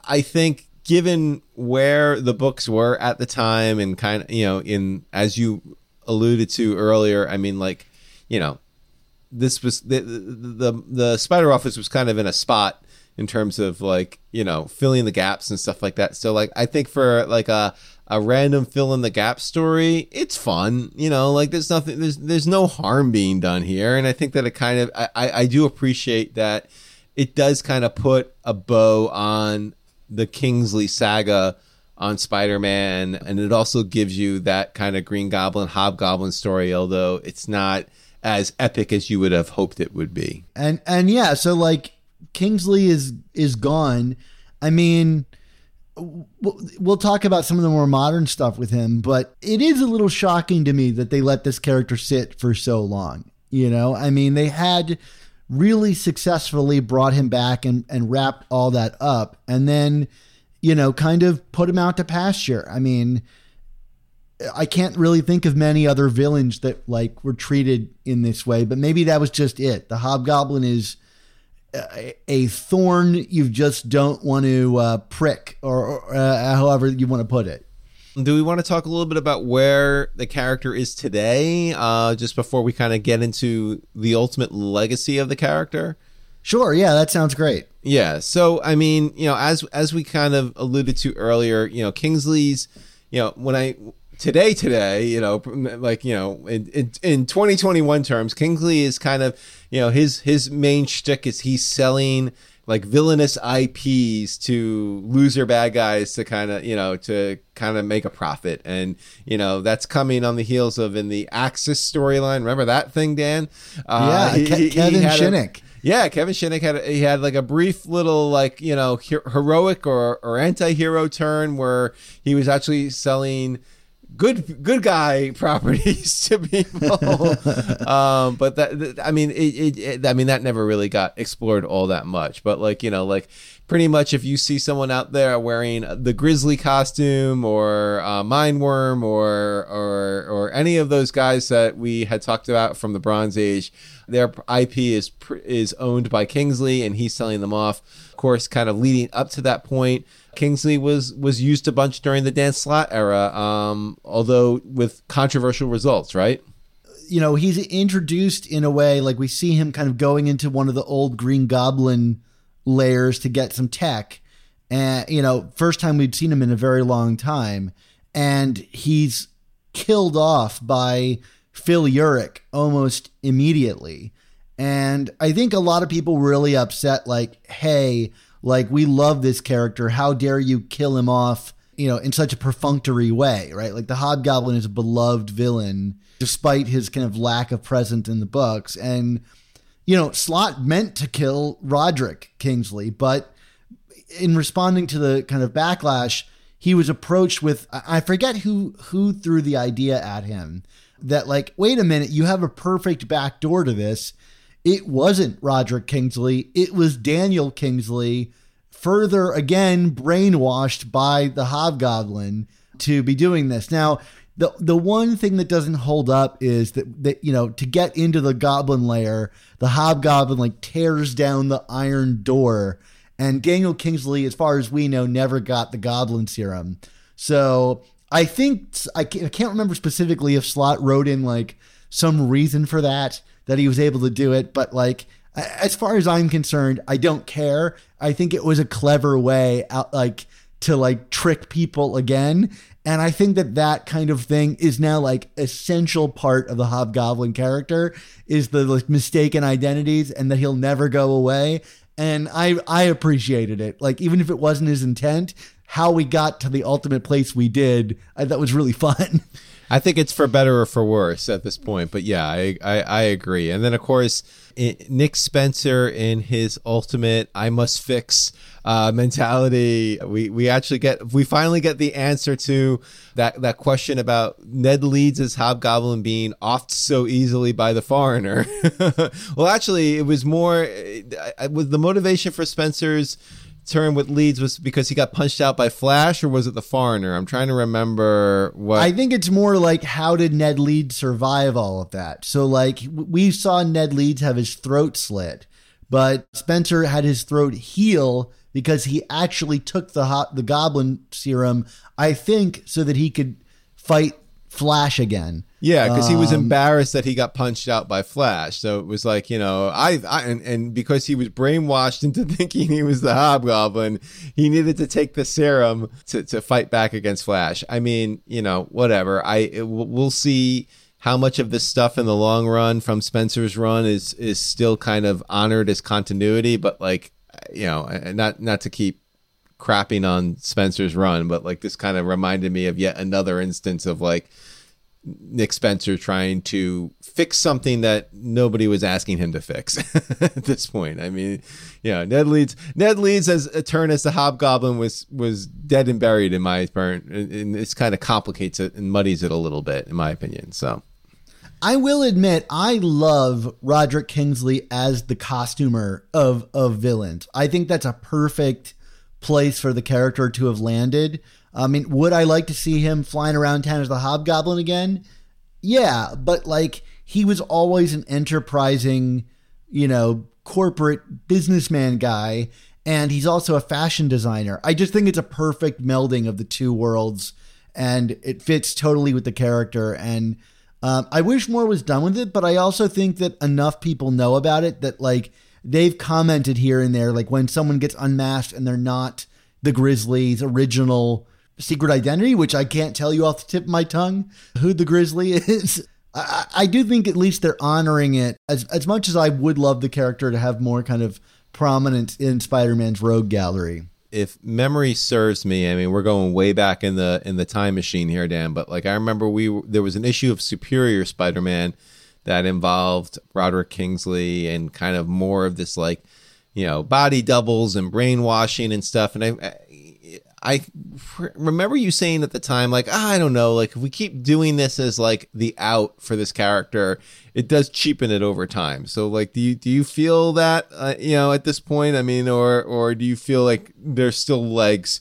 I think given where the books were at the time and kind of you know in as you alluded to earlier, I mean, like, you know, this was the the the spider office was kind of in a spot in terms of like you know filling the gaps and stuff like that so like i think for like a a random fill in the gap story it's fun you know like there's nothing there's there's no harm being done here and i think that it kind of i i, do appreciate that it does kind of put a bow on the kingsley saga on spider-man and it also gives you that kind of green goblin hobgoblin story although it's not as epic as you would have hoped it would be. And and yeah, so like Kingsley is is gone. I mean, we'll, talk about some of the more modern stuff with him, but it is a little shocking to me that they let this character sit for so long. You know, I mean, they had really successfully brought him back and and wrapped all that up, and then you know, kind of put him out to pasture. I mean. I can't really think of many other villains that like were treated in this way, but maybe that was just it. The Hobgoblin is a, a thorn you just don't want to uh, prick, or, or uh, however you want to put it. Do we want to talk a little bit about where the character is today, uh, just before we kind of get into the ultimate legacy of the character? Sure, yeah, that sounds great. Yeah. So, I mean, you know, as as we kind of alluded to earlier, you know, Kingsley's, you know, when I today today you know like you know in, in, in 2021 terms kingsley is kind of you know his his main shtick is he's selling like villainous ips to loser bad guys to kind of you know to kind of make a profit. And you know that's coming on the heels of in the axis storyline. Remember that thing dan? Uh, yeah Ke- kevin shinick. Yeah, Kevin Shinick had he had like a brief little like you know heroic or or anti-hero turn where he was actually selling good good guy properties to people. um, but that I mean, it, it, it, I mean that never really got explored all that much. But like you know, like pretty much if you see someone out there wearing the grizzly costume or uh, mindworm or or or any of those guys that we had talked about from the Bronze Age, their IP is is owned by Kingsley, and he's selling them off. Course, kind of leading up to that point. Kingsley was was used a bunch during the Dan Slott era, um, although with controversial results, right? You know, he's introduced in a way like we see him kind of going into one of the old Green Goblin lairs to get some tech, and you know, first time we'd seen him in a very long time, and he's killed off by Phil Urich almost immediately. And I think a lot of people really upset, like, hey, like we love this character. How dare you kill him off, you know, in such a perfunctory way, right? Like the Hobgoblin is a beloved villain despite his kind of lack of presence in the books. And, you know, Slott meant to kill Roderick Kingsley, but in responding to the kind of backlash, he was approached with I forget who who threw the idea at him that like, wait a minute, you have a perfect back door to this. It wasn't Roderick Kingsley, it was Daniel Kingsley, further again brainwashed by the Hobgoblin to be doing this. Now, the the one thing that doesn't hold up is that that you know to get into the goblin lair, the hobgoblin like tears down the iron door, and Daniel Kingsley, as far as we know, never got the goblin serum. So I think I can't, I can't remember specifically if Slott wrote in like some reason for that that he was able to do it, but like as far as I'm concerned, I don't care. I think it was a clever way out like to like trick people again. And I think that that kind of thing is now like essential part of the Hobgoblin character is the like mistaken identities and that he'll never go away. And I I appreciated it. Like even if it wasn't his intent, how we got to the ultimate place we did, I thought was really fun. I think it's for better or for worse at this point, but yeah, I I, I agree. And then of course, Nick Spencer in his ultimate "I must fix" uh, mentality, we we actually get we finally get the answer to that that question about Ned Leeds' as Hobgoblin being offed so easily by the foreigner. well, actually, it was more uh, was the motivation for Spencer's turn with Leeds was because he got punched out by Flash, or was it the foreigner? I'm trying to remember what. I think it's more like how did Ned Leeds survive all of that? So, like, we saw Ned Leeds have his throat slit, but Spencer had his throat heal because he actually took the hot, the Goblin serum. I think so that he could fight Flash again. Yeah, because he was um, embarrassed that he got punched out by Flash. So it was like, you know, I, I and, and because he was brainwashed into thinking he was the Hobgoblin, he needed to take the serum to, to fight back against Flash. I mean, you know, whatever. I it, we'll see how much of this stuff in the long run from Spencer's run is is still kind of honored as continuity, but like, you know, not not to keep crapping on Spencer's run, but like this kind of reminded me of yet another instance of like Nick Spencer trying to fix something that nobody was asking him to fix at this point. I mean, yeah, Ned Leeds Ned Leeds as as the Hobgoblin was was dead and buried in my opinion, and this kind of complicates it and muddies it a little bit, in my opinion. So. I will admit I love Roderick Kingsley as the costumer of of villains. I think that's a perfect place for the character to have landed I mean, would I like to see him flying around town as the Hobgoblin again? Yeah, but like he was always an enterprising, you know, corporate businessman guy, and he's also a fashion designer. I just think it's a perfect melding of the two worlds, and it fits totally with the character. And um, I wish more was done with it, but I also think that enough people know about it that like they've commented here and there, like when someone gets unmasked and they're not the Grizzlies' original secret identity, which I can't tell you off the tip of my tongue who the Grizzly is. I, I do think at least they're honoring it as as much as I would love the character to have more kind of prominence in Spider-Man's rogue gallery. If memory serves me, I mean we're going way back in the in the time machine here, Dan. But like I remember, we there was an issue of Superior Spider-Man that involved Roderick Kingsley and kind of more of this like you know body doubles and brainwashing and stuff. And I I remember you saying at the time, like, ah, I don't know, like if we keep doing this as like the out for this character, it does cheapen it over time. So, like, do you do you feel that, uh, you know, at this point? I mean, or or do you feel like there's still legs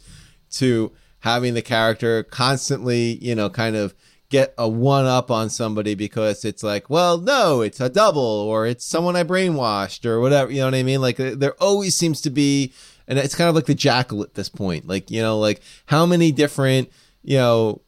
to having the character constantly, you know, kind of get a one up on somebody because it's like, well, no, it's a double or it's someone I brainwashed or whatever. You know what I mean? Like, there always seems to be and it's kind of like the jackal at this point. Like you know, like how many different you know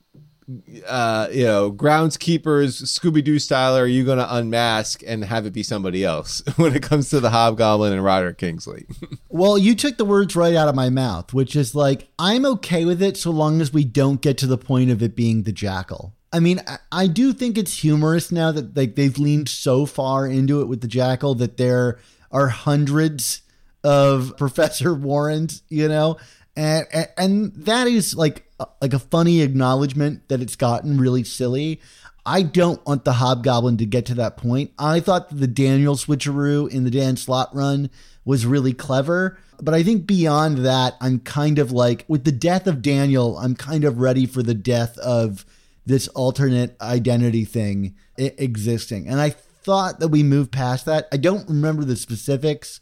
uh, you know, groundskeepers, Scooby Doo style, are you going to unmask and have it be somebody else when it comes to the Hobgoblin and Roderick Kingsley? Well, you took the words right out of my mouth, which is like, I'm okay with it so long as we don't get to the point of it being the jackal. I mean, I, I do think it's humorous now that like they've leaned so far into it with the jackal that there are hundreds of Professor Warren, you know, and and, that is like like a funny acknowledgement that it's gotten really silly. I don't want the Hobgoblin to get to that point. I thought the Daniel switcheroo in the Dan Slott run was really clever, but I think beyond that, I'm kind of like with the death of Daniel, I'm kind of ready for the death of this alternate identity thing existing. And I thought that we moved past that. I don't remember the specifics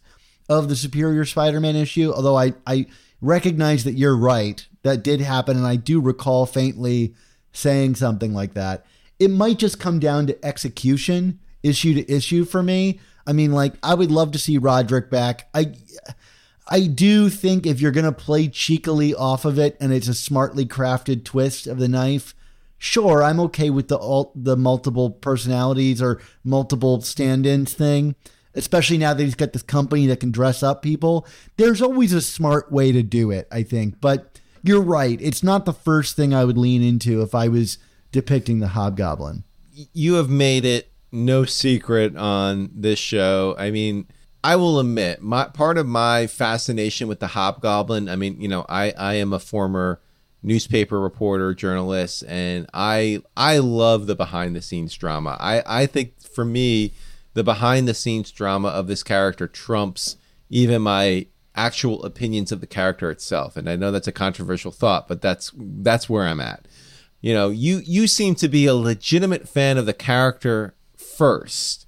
of the Superior Spider-Man issue, although I I recognize that you're right. That did happen and I do recall faintly saying something like that. It might just come down to execution issue to issue for me. I mean, like I would love to see Roderick back. I I do think if you're gonna play cheekily off of it and it's a smartly crafted twist of the knife, sure, I'm okay with the alt, the multiple personalities or multiple stand-ins thing. Especially now that he's got this company that can dress up people. There's always a smart way to do it, I think. But you're right. It's not the first thing I would lean into if I was depicting the hobgoblin. you have made it no secret on this show. I mean, I will admit, my part of my fascination with the Hobgoblin. I mean, you know, I I am a former newspaper reporter, journalist, and I I love the behind the scenes drama. I I think for me, the behind the scenes drama of this character trumps even my actual opinions of the character itself. And I know that's a controversial thought, but that's that's where I'm at. You know you you seem to be a legitimate fan of the character first.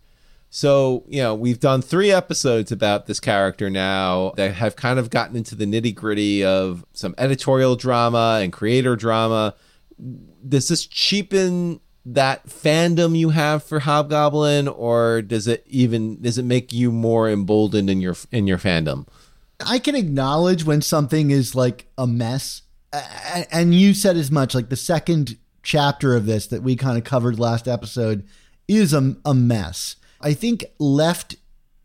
So you know we've done three episodes about this character now that have kind of gotten into the nitty gritty of some editorial drama and creator drama. Does this cheapen that fandom you have for hobgoblin or does it even does it make you more emboldened in your in your fandom I can acknowledge when something is like a mess. And you said as much like the second chapter of this that we kind of covered last episode is a, a mess. I think left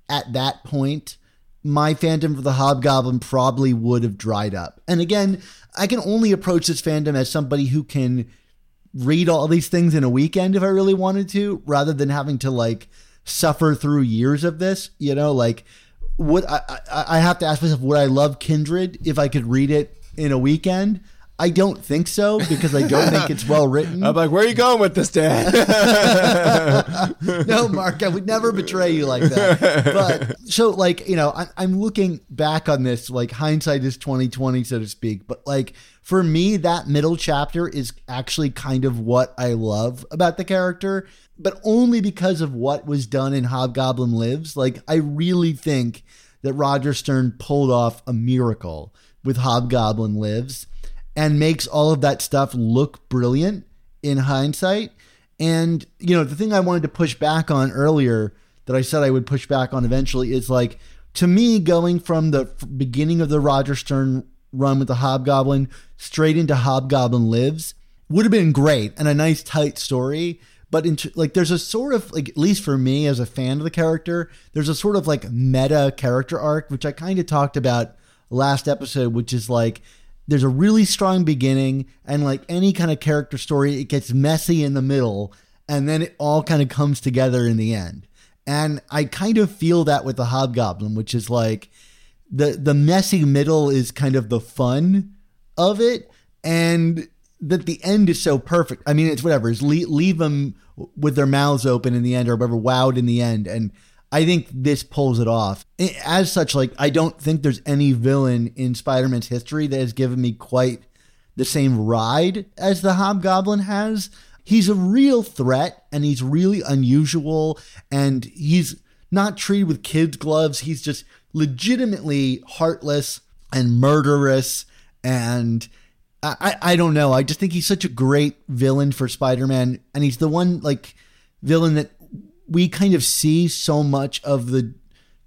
at that point, my fandom for the Hobgoblin probably would have dried up. And again, I can only approach this fandom as somebody who can read all these things in a weekend if I really wanted to, rather than having to like suffer through years of this. You know, like would I, I I have to ask myself, would I love Kindred if I could read it in a weekend? I don't think so because I don't think it's well written. i'm like where are you going with this dad no, Mark, I would never betray you like that. But so, like, you know, I, I'm looking back on this, like hindsight is 2020, so to speak. But like for me, that middle chapter is actually kind of what I love about the character, but only because of what was done in Hobgoblin Lives. Like, I really think that Roger Stern pulled off a miracle with Hobgoblin Lives and makes all of that stuff look brilliant in hindsight. And, you know, the thing I wanted to push back on earlier that I said I would push back on eventually is like, to me, going from the beginning of the Roger Stern run with the Hobgoblin straight into Hobgoblin Lives would have been great and a nice tight story. But into, like, there's a sort of like, at least for me as a fan of the character, there's a sort of like meta character arc, which I kind of talked about last episode, which is like there's a really strong beginning and like any kind of character story it gets messy in the middle and then it all kind of comes together in the end and i kind of feel that with the hobgoblin which is like the the messy middle is kind of the fun of it and that the end is so perfect i mean it's whatever is leave, leave them with their mouths open in the end or whatever wowed in the end and I think this pulls it off. As such, like I don't think there's any villain in Spider-Man's history that has given me quite the same ride as the Hobgoblin has. He's a real threat and he's really unusual and he's not treated with kids' gloves. He's just legitimately heartless and murderous and I, I don't know. I just think he's such a great villain for Spider-Man and he's the one like villain that we kind of see so much of the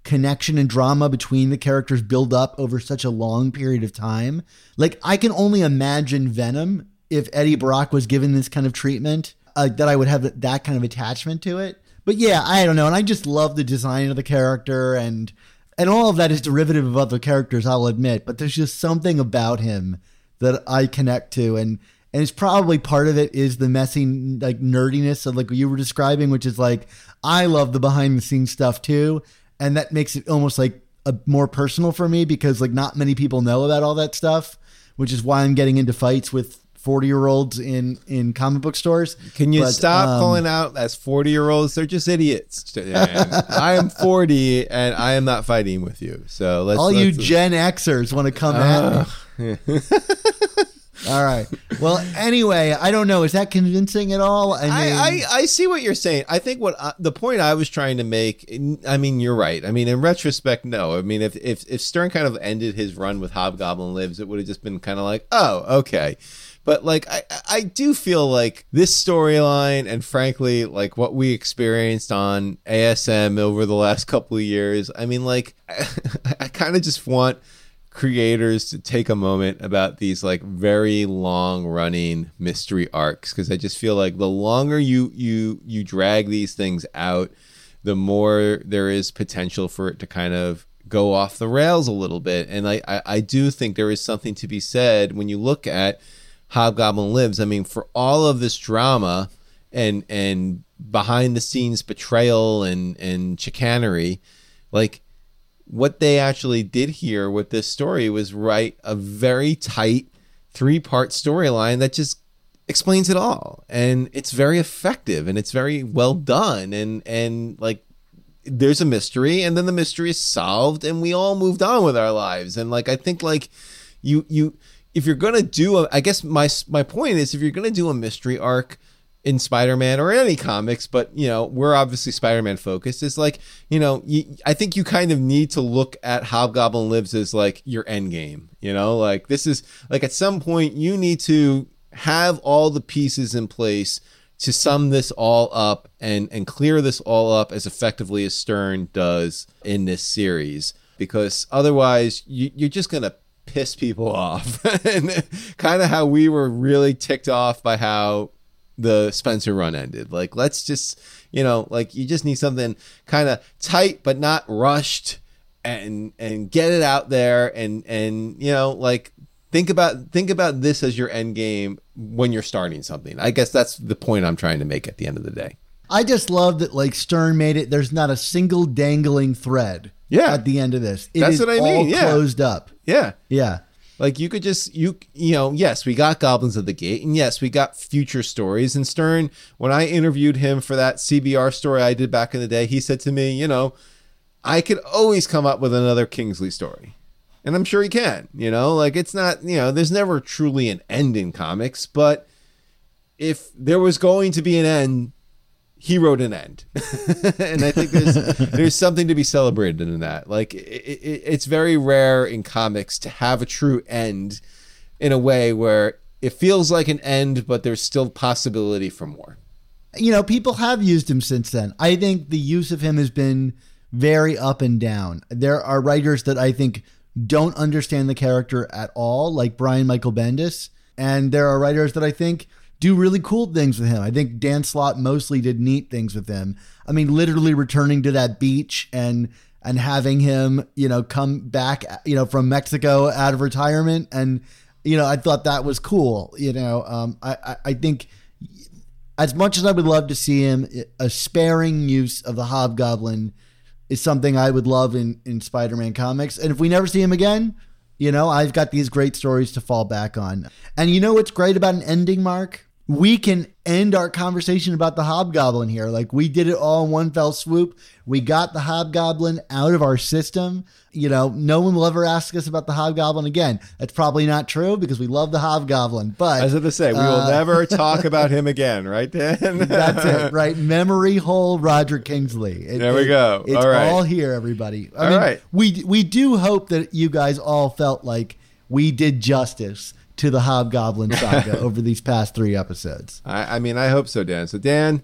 connection and drama between the characters build up over such a long period of time. Like I can only imagine Venom if Eddie Brock was given this kind of treatment, uh, that I would have that kind of attachment to it. But yeah, I don't know, and I just love the design of the character and and all of that is derivative of other characters, I'll admit. But there's just something about him that I connect to, and and it's probably part of it is the messy like nerdiness of like you were describing, which is like I love the behind the scenes stuff too, and that makes it almost like a more personal for me because like not many people know about all that stuff, which is why I'm getting into fights with 40 year olds in in comic book stores. Can you But, stop um, calling out as 40 year olds? They're just idiots. I am 40 and I am not fighting with you. So let's. All you let's- Gen Xers want to come at me. all right. Well, anyway, I don't know. Is that convincing at all? I mean, I, I, I see what you're saying. I think what I, the point I was trying to make. I mean, you're right. I mean, in retrospect, no. I mean, if if if Stern kind of ended his run with Hobgoblin Lives, it would have just been kind of like, oh, okay. But like, I I do feel like this storyline, and frankly, like what we experienced on ASM over the last couple of years. I mean, like, I, I kind of just want creators to take a moment about these like very long running mystery arcs because I just feel like the longer you you you drag these things out the more there is potential for it to kind of go off the rails a little bit. And I I, I do think there is something to be said when you look at Hobgoblin Lives. I mean for all of this drama and and behind the scenes betrayal and and chicanery like what they actually did here with this story was write a very tight three part storyline that just explains it all. And it's very effective and it's very well done and and like there's a mystery and then the mystery is solved and we all moved on with our lives. And like i think like you you if you're gonna do a i guess my my point is if you're gonna do a mystery arc in Spider-Man or any comics, but you know we're obviously Spider-Man focused. Is like you know you, I think you kind of need to look at Hobgoblin Lives as like your end game. You know, like this is like at some point you need to have all the pieces in place to sum this all up and and clear this all up as effectively as Stern does in this series, because otherwise you, you're just gonna piss people off, and kind of how we were really ticked off by how the Spencer run ended. Like, let's just, you know, like you just need something kind of tight but not rushed, and and get it out there, and and you know, like think about think about this as your end game when you're starting something. I guess that's the point I'm trying to make at the end of the day. I just love that like Stern made it. There's not a single dangling thread. Yeah. At the end of this, It That's is what I mean, all yeah. closed up. Yeah. Yeah. Like you could just you you know yes we got goblins of the gate and yes we got future stories. And Stern when I interviewed him for that CBR story I did back in the day he said to me you know I could always come up with another Kingsley story. And I'm sure he can you know? Like it's not you know there's never truly an end in comics but if there was going to be an end he wrote an end and i think there's there's something to be celebrated in that like it, it, it's very rare in comics to have a true end in a way where it feels like an end but there's still possibility for more you know, people have used him since then. I think the use of him has been very up and down. There are writers that I think don't understand the character at all, like Brian Michael Bendis, and there are writers that I think do really cool things with him. I think Dan Slott mostly did neat things with him. I mean, literally returning to that beach and and having him, you know, come back, you know, from Mexico out of retirement, and you know, I thought that was cool. You know, um, I, I I think as much as I would love to see him, a sparing use of the Hobgoblin is something I would love in, in Spider Man comics. And if we never see him again, you know, I've got these great stories to fall back on. And you know what's great about an ending, Mark? We can end our conversation about the Hobgoblin here. Like we did it all in one fell swoop. We got the Hobgoblin out of our system. You know, no one will ever ask us about the Hobgoblin again. That's probably not true because we love the Hobgoblin. But as I was say we will Uh, never talk about him again right dan That's it, right? Memory hole Roger Kingsley. It- There we it- go. It's All right. all here, everybody. I All mean, right. we we do hope that you guys all felt like we did justice to the Hobgoblin saga over these past three episodes. I, I mean, I hope so, Dan. So, Dan,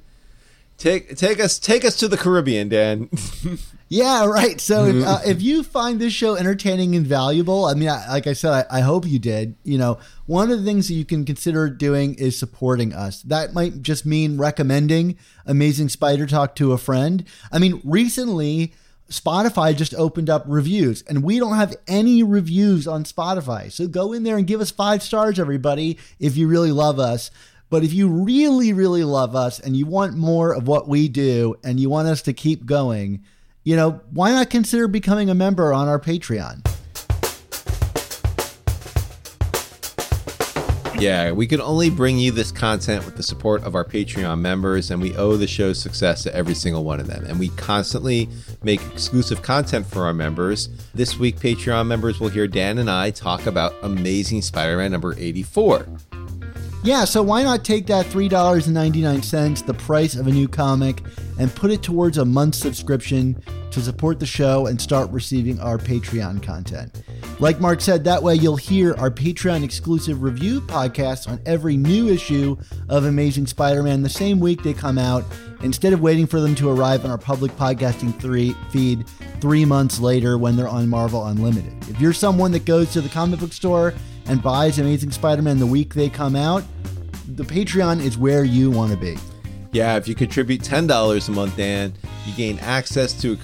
Take take us take us to the Caribbean, Dan. Yeah, right. So if, uh, if you find this show entertaining and valuable, I mean, I, like I said, I, I hope you did. You know, one of the things that you can consider doing is supporting us. That might just mean recommending Amazing Spider Talk to a friend. I mean, recently. Spotify just opened up reviews, and we don't have any reviews on Spotify. So go in there and give us five stars, everybody, if you really love us. But if you really, really love us and you want more of what we do and you want us to keep going, you know, why not consider becoming a member on our Patreon? Yeah, we can only bring you this content with the support of our Patreon members, and we owe the show's success to every single one of them. And we constantly make exclusive content for our members. This week, Patreon members will hear Dan and I talk about Amazing Spider Man number 84. Yeah, so why not take that $3.99, the price of a new comic, and put it towards a month's subscription to support the show and start receiving our Patreon content? Like Mark said, that way you'll hear our Patreon exclusive review podcasts on every new issue of Amazing Spider Man the same week they come out, instead of waiting for them to arrive on our public podcasting three, feed three months later when they're on Marvel Unlimited. If you're someone that goes to the comic book store and buys Amazing Spider Man the week they come out, the Patreon is where you want to be. Yeah, if you contribute ten dollars a month, Dan, you gain access to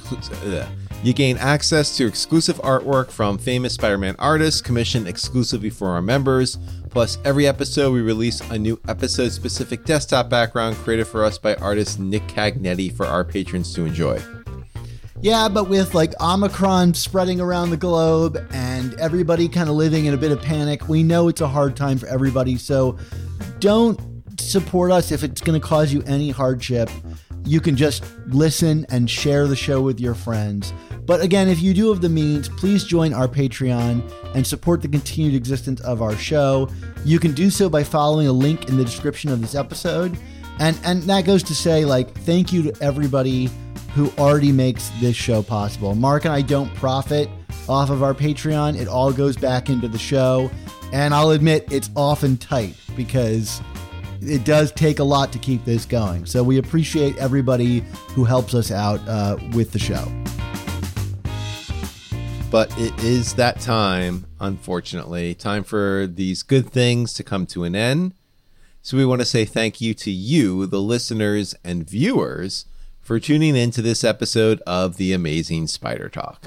uh, you gain access to exclusive artwork from famous Spider-Man artists commissioned exclusively for our members. Plus, every episode we release a new episode-specific desktop background created for us by artist Nick Cagnetti for our patrons to enjoy. Yeah, but with like Omicron spreading around the globe and everybody kind of living in a bit of panic, we know it's a hard time for everybody. So don't support us if it's going to cause you any hardship. You can just listen and share the show with your friends. But again, if you do have the means, please join our Patreon and support the continued existence of our show. You can do so by following a link in the description of this episode. And and that goes to say like thank you to everybody who already makes this show possible. Mark and I don't profit off of our Patreon. It all goes back into the show. And I'll admit it's often tight because it does take a lot to keep this going. So we appreciate everybody who helps us out uh, with the show. But it is that time, unfortunately, time for these good things to come to an end. So we want to say thank you to you, the listeners and viewers, for tuning in to this episode of The Amazing Spider Talk.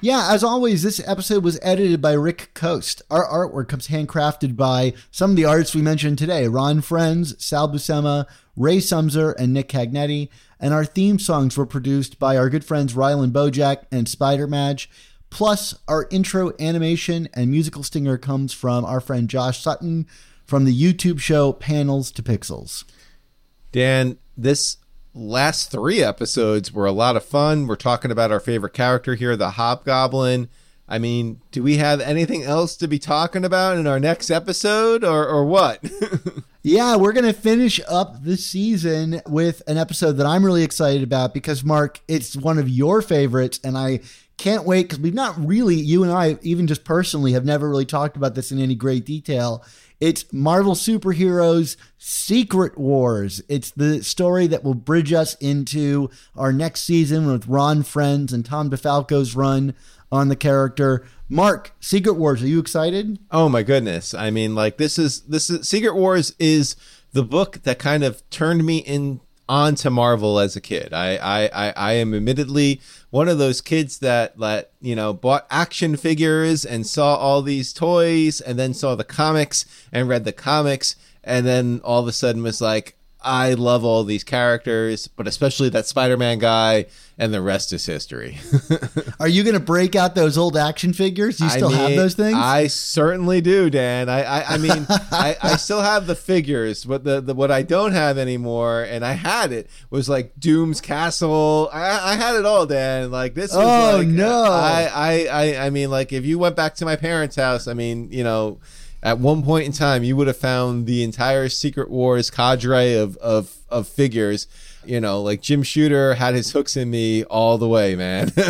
Yeah, as always, this episode was edited by Rick Coast. Our artwork comes handcrafted by some of the artists we mentioned today Ron Frenz, Sal Buscema, Ray Sumser, and Nick Cagnetti. And our theme songs were produced by our good friends Rylan Bojack and Spider Madge. Plus, our intro animation and musical stinger comes from our friend Josh Sutton from the YouTube show Panels to Pixels. Dan, this last three episodes were a lot of fun. We're talking about our favorite character here, the Hobgoblin. I mean, do we have anything else to be talking about in our next episode or, or what? yeah, we're going to finish up the season with an episode that I'm really excited about because, Mark, it's one of your favorites. And I can't wait because we've not really, you and I, even just personally, have never really talked about this in any great detail. It's Marvel Superheroes Secret Wars. It's the story that will bridge us into our next season with Ron Frenz and Tom DeFalco's run on the character. Mark, Secret Wars, are you excited? Oh my goodness. I mean, like this is this is Secret Wars is the book that kind of turned me in onto Marvel as a kid. I, I, I, I am admittedly one of those kids that that you know bought action figures and saw all these toys and then saw the comics and read the comics and then all of a sudden was like I love all these characters, but especially that Spider-Man guy, and the rest is history. Are you going to break out those old action figures? Do you still I mean, have those things? I certainly do, Dan. I, I, I mean, I, I still have the figures, but the, the what I don't have anymore, and I had it was like Doom's Castle. I, I had it all, Dan. Like this. Was Oh, like, no. I, I, I, I mean, like if you went back to my parents' house, I mean, you know at one point in time, you would have found the entire Secret Wars cadre of of of figures. You know, like Jim Shooter had his hooks in me all the way, man.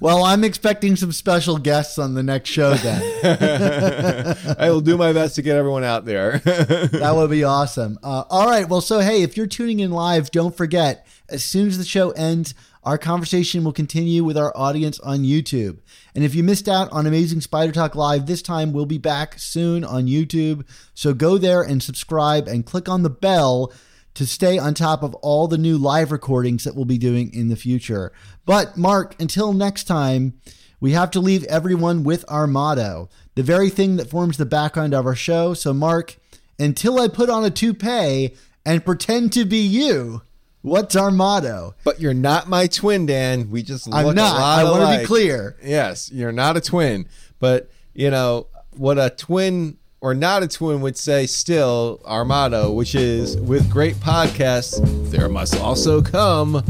Well, I'm expecting some special guests on the next show then. I will do my best to get everyone out there. that would be awesome. Uh, all right. Well, so hey, if you're tuning in live, don't forget, as soon as the show ends, our conversation will continue with our audience on YouTube. And if you missed out on Amazing Spider Talk Live this time, we'll be back soon on YouTube. So go there and subscribe and click on the bell to stay on top of all the new live recordings that we'll be doing in the future. But, Mark, until next time, we have to leave everyone with our motto, the very thing that forms the background of our show. So, Mark, until I put on a toupee and pretend to be you, what's our motto? but you're not my twin, Dan. We just look I'm a not. lot I want to be clear. Yes, you're not a twin. But, you know, what a twin or not a twin would say still, our motto, which is with great podcasts, there must also come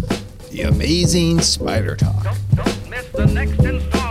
the amazing spider talk. Don't, don't